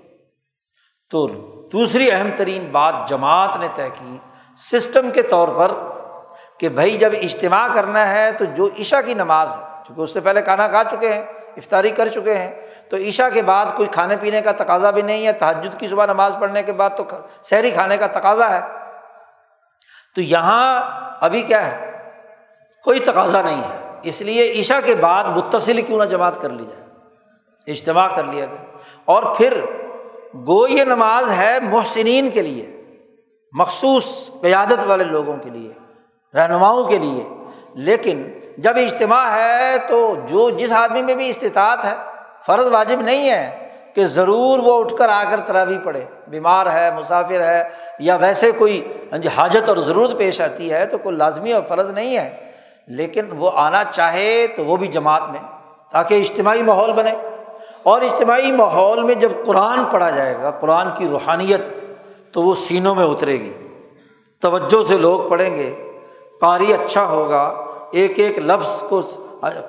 تو دوسری اہم ترین بات جماعت نے طے کی، سسٹم کے طور پر کہ بھائی جب اجتماع کرنا ہے تو جو عشا کی نماز ہے، چونکہ اس سے پہلے کھانا کھا چکے ہیں، افطاری کر چکے ہیں، تو عشا کے بعد کوئی کھانے پینے کا تقاضا بھی نہیں ہے تحجد کی صبح نماز پڑھنے کے بعد تو شہری کھانے کا تقاضا ہے۔ تو یہاں ابھی کیا ہے؟ کوئی تقاضا نہیں ہے۔ اس لیے عشا کے بعد متصل کیوں نہ جماعت کر لی جائے، اجتماع کر لیا جائے۔ اور پھر گو یہ نماز ہے محسنین کے لیے، مخصوص قیادت والے لوگوں کے لیے۔ رہنماؤں کے لیے۔ لیکن جب اجتماع ہے تو جو جس آدمی میں بھی استطاعت ہے، فرض واجب نہیں ہے کہ ضرور وہ اٹھ کر آ کر تراوی پڑے بیمار ہے، مسافر ہے، یا ویسے کوئی ہاں جی، حاجت اور ضرورت پیش آتی ہے تو کوئی لازمی اور فرض نہیں ہے۔ لیکن وہ آنا چاہے تو وہ بھی جماعت میں، تاکہ اجتماعی ماحول بنے۔ اور اجتماعی ماحول میں جب قرآن پڑھا جائے گا، قرآن کی روحانیت تو وہ سینوں میں اترے گی۔ توجہ سے لوگ پڑھیں گے۔ قاری اچھا ہوگا، ایک ایک لفظ کو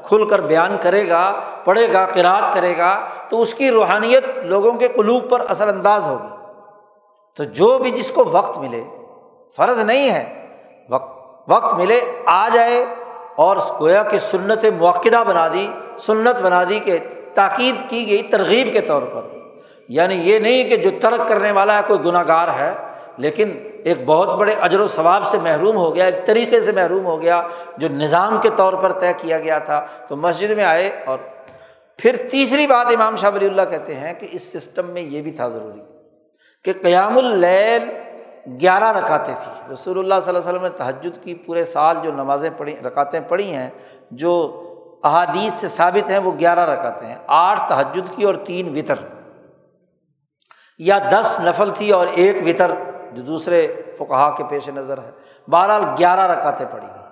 کھل کر بیان کرے گا، پڑھے گا قرآد کرے گا، تو اس کی روحانیت لوگوں کے قلوب پر اثر انداز ہوگی۔ تو جو بھی جس کو وقت ملے، فرض نہیں ہے وقت وقت ملے، آ جائے اور گویا کہ سنت موقع بنا دی، سنت بنا دی کہ تاکید کی گئی ترغیب کے طور پر۔ یعنی یہ نہیں کہ جو ترک کرنے والا ہے، کوئی گناہ گار ہے لیکن ایک بہت بڑے اجر و ثواب سے محروم ہو گیا، ایک طریقے سے محروم ہو گیا جو نظام کے طور پر طے کیا گیا تھا۔ تو مسجد میں آئے اور پھر تیسری بات امام شاہ ولی اللہ کہتے ہیں کہ اس سسٹم میں یہ بھی تھا ضروری کہ قیام اللیل گیارہ رکاتیں تھیں۔ رسول اللہ صلی اللہ علیہ وسلم نے تحجد کی پورے سال جو نمازیں پڑھی رکاتیں پڑھی ہیں، جو احادیث سے ثابت ہیں، وہ گیارہ رکاتے ہیں۔ آٹھ تحجد کی اور تین وطر۔ یا دس نفل تھی اور ایک وطر۔ جو دوسرے فقہا کے پیش نظر ہے بہرحال گیارہ رکاتیں پڑھی گئی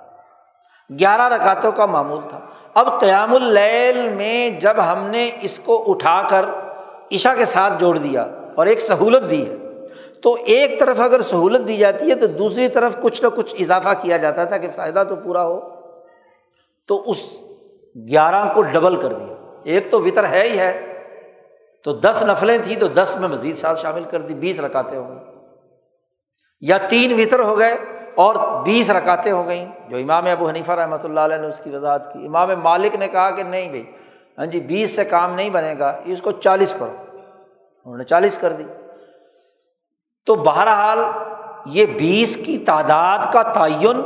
گیارہ رکاتوں کا معمول تھا۔ اب قیام اللیل میں جب ہم نے اس کو اٹھا کر عشا کے ساتھ جوڑ دیا اور ایک سہولت دی ہے، تو ایک طرف اگر سہولت دی جاتی ہے تو دوسری طرف کچھ نہ کچھ اضافہ کیا جاتا تھا کہ فائدہ تو پورا ہو۔ تو اس گیارہ کو ڈبل کر دیا۔ ایک تو وطر ہے ہی ہے۔ تو دس نفلیں تھیں تو دس میں مزید ساتھ شامل کر دی، بیس رکاتے ہو گئی یا تین وطر ہو گئے اور بیس رکاتے ہو گئیں۔ جو امام ابو حنیفہ رحمۃ اللہ علیہ نے اس کی وضاحت کی۔ امام مالک نے کہا کہ نہیں بھائی ہاں جی بیس سے کام نہیں بنے گا، اس کو چالیس کرو۔ انہوں نے چالیس کر دی۔ تو بہرحال یہ بیس کی تعداد کا تعین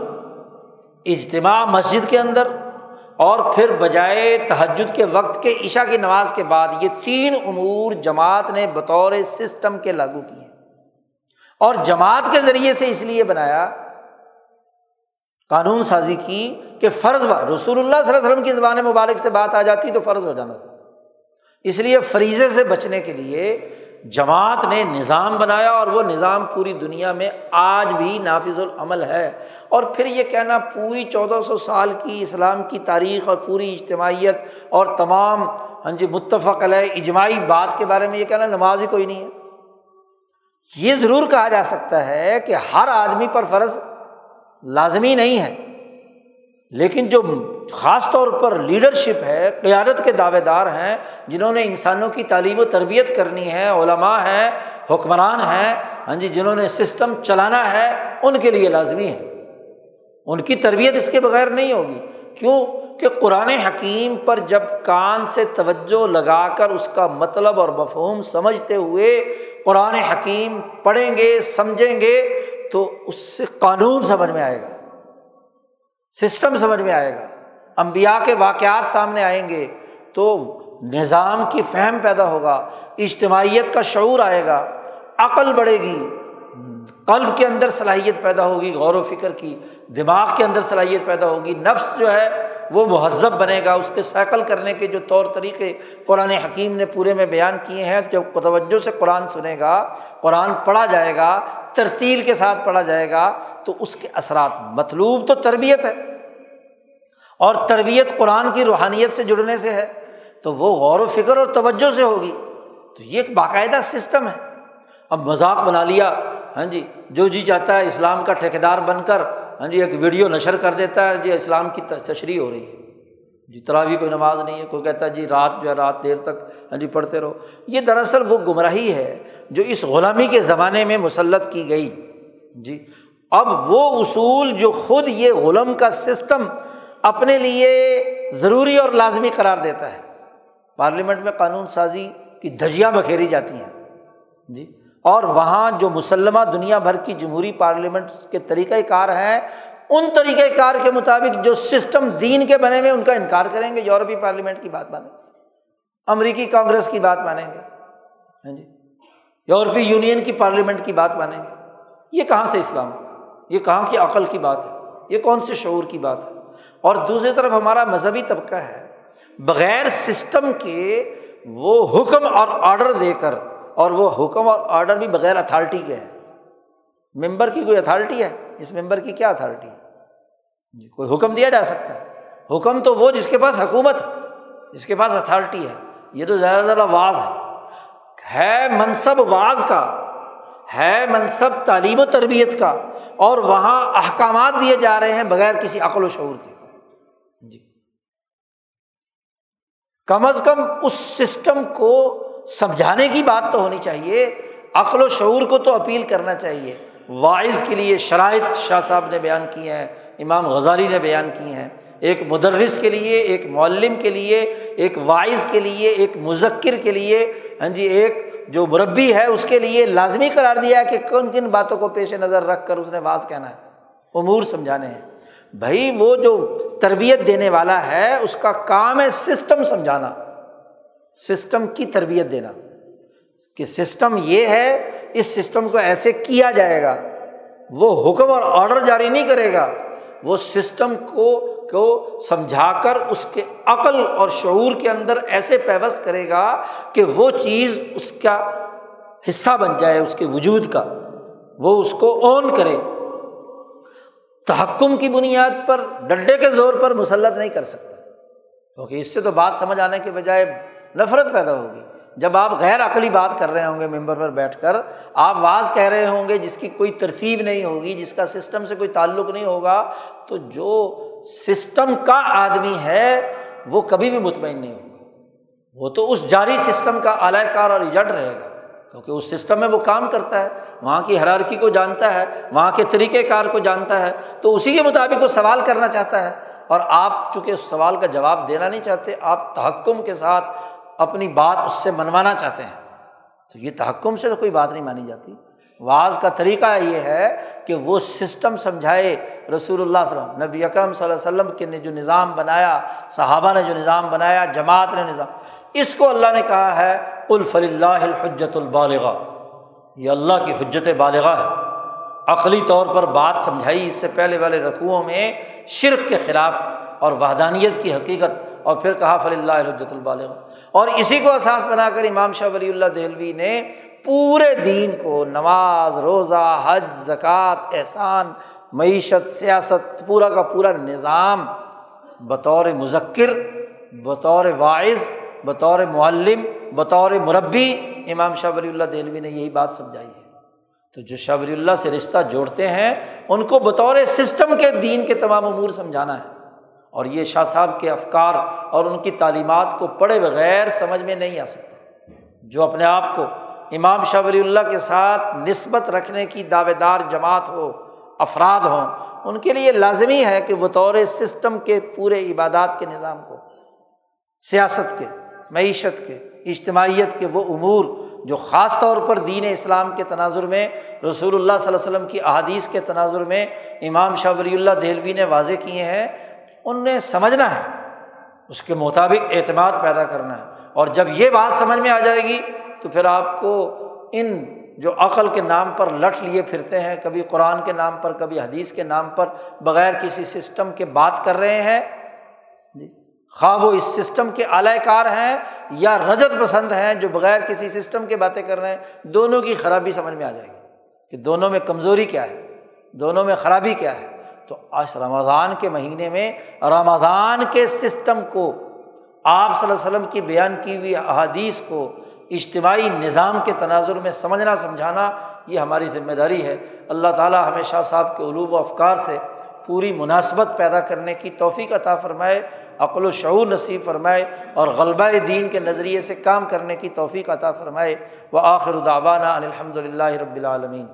اجتماع مسجد کے اندر اور پھر بجائے تہجد کے وقت کے عشاء کی نماز کے بعد یہ تین امور جماعت نے بطور سسٹم کے لاگو کیے۔ اور جماعت کے ذریعے سے اس لیے بنایا، قانون سازی کی کہ فرض با رسول اللہ صلی اللہ علیہ وسلم کی زبان مبارک سے بات آ جاتی تو فرض ہو جانا تھا۔ اس لیے فریضے سے بچنے کے لیے جماعت نے نظام بنایا اور وہ نظام پوری دنیا میں آج بھی نافذ العمل ہے۔ اور پھر یہ کہنا، پوری چودہ سو سال کی اسلام کی تاریخ اور پوری اجتماعیت اور تمام ہاں جی متفق علیہ اجماعی بات کے بارے میں یہ کہنا، نماز ہی کوئی نہیں ہے۔ یہ ضرور کہا جا سکتا ہے کہ ہر آدمی پر فرض لازمی نہیں ہے، لیکن جو خاص طور پر لیڈرشپ ہے، قیادت کے دعوے دار ہیں، جنہوں نے انسانوں کی تعلیم و تربیت کرنی ہے، علماء ہیں، حکمران ہیں ہاں جی جنہوں نے سسٹم چلانا ہے، ان کے لیے لازمی ہے۔ ان کی تربیت اس کے بغیر نہیں ہوگی۔ کیوں؟ کہ قرآن حکیم پر جب کان سے توجہ لگا کر اس کا مطلب اور مفہوم سمجھتے ہوئے قرآن حکیم پڑھیں گے، سمجھیں گے، تو اس سے قانون سمجھ میں آئے گا۔ سسٹم سمجھ میں آئے گا۔ امبیا کے واقعات سامنے آئیں گے، تو نظام کی فہم پیدا ہوگا، اجتماعیت کا شعور آئے گا، عقل بڑھے گی۔ قلب کے اندر صلاحیت پیدا ہوگی، غور و فکر کی، دماغ کے اندر صلاحیت پیدا ہوگی، نفس جو ہے وہ مہذب بنے گا، اس کے سائیکل کرنے کے جو طور طریقے قرآن حکیم نے پورے میں بیان کیے ہیں جب توجہ سے قرآن سنے گا، قرآن پڑھا جائے گا، ترتیل کے ساتھ پڑھا جائے گا، تو اس کے اثرات مطلوب تو تربیت ہے۔ اور تربیت قرآن کی روحانیت سے جڑنے سے ہے، تو وہ غور و فکر اور توجہ سے ہوگی۔ تو یہ ایک باقاعدہ سسٹم ہے۔ اب مذاق بنا لیا ہاں جی جو جی چاہتا ہے اسلام کا ٹھیکیدار بن کر ہاں جی ایک ویڈیو نشر کر دیتا ہے جی اسلام کی تشریح ہو رہی ہے۔ جی طرح کوئی نماز نہیں ہے، کوئی کہتا ہے جی رات جو ہے رات دیر تک ہاں جی پڑھتے رہو۔ یہ دراصل وہ گمراہی ہے جو اس غلامی کے زمانے میں مسلط کی گئی۔ جی اب وہ اصول جو خود یہ غلم کا سسٹم اپنے لیے ضروری اور لازمی قرار دیتا ہے۔ پارلیمنٹ میں قانون سازی کی دھجیاں بکھیری جاتی ہیں۔ جی اور وہاں جو مسلمہ دنیا بھر کی جمہوری پارلیمنٹ کے طریقۂ کار ہیں، ان طریقۂ کار کے مطابق جو سسٹم دین کے بنے ہوئے، ان کا انکار کریں گے، یورپی پارلیمنٹ کی بات مانیں گے، امریکی کانگریس کی بات مانیں گے ہاں جی یورپی یونین کی پارلیمنٹ کی بات مانیں گے۔ یہ کہاں سے اسلام؟ یہ کہاں کی عقل کی بات ہے؟ یہ کون سے شعور کی بات ہے؟ اور دوسری طرف ہمارا مذہبی طبقہ ہے، بغیر سسٹم کے وہ حکم اور آڈر دے کر اور وہ حکم اور آڈر بھی بغیر اتھارٹی کے ہے ممبر کی کوئی اتھارٹی ہے؟ اس ممبر کی کیا اتھارٹی؟ ہے جی کوئی حکم دیا جا سکتا ہے۔ حکم تو وہ جس کے پاس حکومت، جس کے پاس اتھارٹی ہے۔ یہ تو زیادہ زیادہ واز ہے۔ ہے منصب واز کا، ہے منصب تعلیم و تربیت کا، اور وہاں احکامات دیے جا رہے ہیں بغیر کسی عقل و شعور کے۔ جی۔ کم از کم اس سسٹم کو سمجھانے کی بات تو ہونی چاہیے، عقل و شعور کو تو اپیل کرنا چاہیے۔ واعظ کے لیے شرائط شاہ صاحب نے بیان کی ہیں، امام غزالی نے بیان کی ہیں۔ ایک مدرس کے لیے، ایک معلم کے لیے، ایک واعظ کے لیے، ایک مذکر کے لیے ہاں جی ایک جو مربی ہے اس کے لیے لازمی قرار دیا ہے کہ کن کن باتوں کو پیش نظر رکھ کر اس نے واز کہنا ہے۔ امور سمجھانے ہیں۔ بھائی، وہ جو تربیت دینے والا ہے، اس کا کام ہے سسٹم سمجھانا۔ سسٹم کی تربیت دینا۔ کہ سسٹم یہ ہے، اس سسٹم کو ایسے کیا جائے گا، وہ حکم اور آڈر جاری نہیں کرے گا، وہ سسٹم کو کو سمجھا کر اس کے عقل اور شعور کے اندر ایسے پیوست کرے گا کہ وہ چیز اس کا حصہ بن جائے، اس کے وجود کا، وہ اس کو اون کرے۔ تحکم کی بنیاد پر، ڈنڈے کے زور پر مسلط نہیں کر سکتا۔ کیونکہ اس سے تو بات سمجھ آنے کے بجائے نفرت پیدا ہوگی۔ جب آپ غیر عقلی بات کر رہے ہوں گے ممبر پر بیٹھ کر، آپ واز کہہ رہے ہوں گے جس کی کوئی ترتیب نہیں ہوگی، جس کا سسٹم سے کوئی تعلق نہیں ہوگا، تو جو سسٹم کا آدمی ہے، وہ کبھی بھی مطمئن نہیں ہوگا۔ وہ تو اس جاری سسٹم کا اعلی کار اور ایجنٹ رہے گا، کیونکہ اس سسٹم میں وہ کام کرتا ہے، وہاں کی حرارکی کو جانتا ہے، وہاں کے طریقۂ کار کو جانتا ہے، تو اسی کے مطابق وہ سوال کرنا چاہتا ہے۔ اور آپ چونکہ اس سوال کا جواب دینا نہیں چاہتے، آپ تحکم کے ساتھ اپنی بات اس سے منوانا چاہتے ہیں۔ تو یہ تحکم سے تو کوئی بات نہیں مانی جاتی۔ بعض کا طریقہ یہ ہے کہ وہ سسٹم سمجھائے رسول اللہ صلی اللہ علیہ وسلم، نبی اکرم صلی اللہ علیہ وسلم کے نے جو نظام بنایا، صحابہ نے جو نظام بنایا، جماعت نے نظام، اس کو اللہ نے کہا ہے الفل اللہ الحجت البالغ یہ اللہ کی حجت بالغ ہے۔ عقلی طور پر بات سمجھائی، اس سے پہلے والے رقوؤں میں شرک کے خلاف اور وحدانیت کی حقیقت اور پھر کہا فلی اللہ الحجت البالغ۔ اور اسی کو احساس بنا کر امام شاہ ولی اللہ دہلوی نے پورے دین کو نماز، روزہ، حج، زکوٰۃ، احسان، معیشت، سیاست، پورا کا پورا نظام بطور مذکر، بطور واعظ، بطور معلم، بطور مربی امام شاہ ولی اللہ دہلوی نے یہی بات سمجھائی ہے۔ تو جو شاہ ولی اللہ سے رشتہ جوڑتے ہیں، ان کو بطور سسٹم کے دین کے تمام امور سمجھانا ہے۔ اور یہ شاہ صاحب کے افکار اور ان کی تعلیمات کو پڑھے بغیر سمجھ میں نہیں آ سکتا۔ جو اپنے آپ کو امام شاہ ولی اللہ کے ساتھ نسبت رکھنے کی دعوے دار جماعت ہو، افراد ہوں، ان کے لیے لازمی ہے کہ بطور سسٹم کے پورے عبادات کے نظام کو، سیاست کے، معیشت کے، اجتماعیت کے، وہ امور جو خاص طور پر دین اسلام کے تناظر میں، رسول اللہ صلی اللہ علیہ وسلم کی احادیث کے تناظر میں امام شاہ ولی اللہ دہلوی نے واضح کیے ہیں۔ ان نے سمجھنا ہے، اس کے مطابق اعتماد پیدا کرنا ہے۔ اور جب یہ بات سمجھ میں آ جائے گی، تو پھر آپ کو ان جو عقل کے نام پر لٹ لیے پھرتے ہیں، کبھی قرآن کے نام پر، کبھی حدیث کے نام پر، بغیر کسی سسٹم کے بات کر رہے ہیں۔ جی، خواہ وہ اس سسٹم کے اعلی کار ہیں یا رجت پسند ہیں، جو بغیر کسی سسٹم کے باتیں کر رہے ہیں، دونوں کی خرابی سمجھ میں آ جائے گی کہ دونوں میں کمزوری کیا ہے، دونوں میں خرابی کیا ہے۔ تو آج رمضان کے مہینے میں رمضان کے سسٹم کو آپ صلی اللہ علیہ وسلم کی بیان کی ہوئی احادیث کو اجتماعی نظام کے تناظر میں سمجھنا، سمجھانا، یہ ہماری ذمہ داری ہے۔ اللہ تعالیٰ ہمیں شاہ صاحب کے علوب و افکار سے پوری مناسبت پیدا کرنے کی توفیق عطا فرمائے، عقل و شعور نصیب فرمائے اور غلبہ دین کے نظریے سے کام کرنے کی توفیق عطا فرمائے۔ وہ آخر داوانہ الحمد للہ رب العالمین۔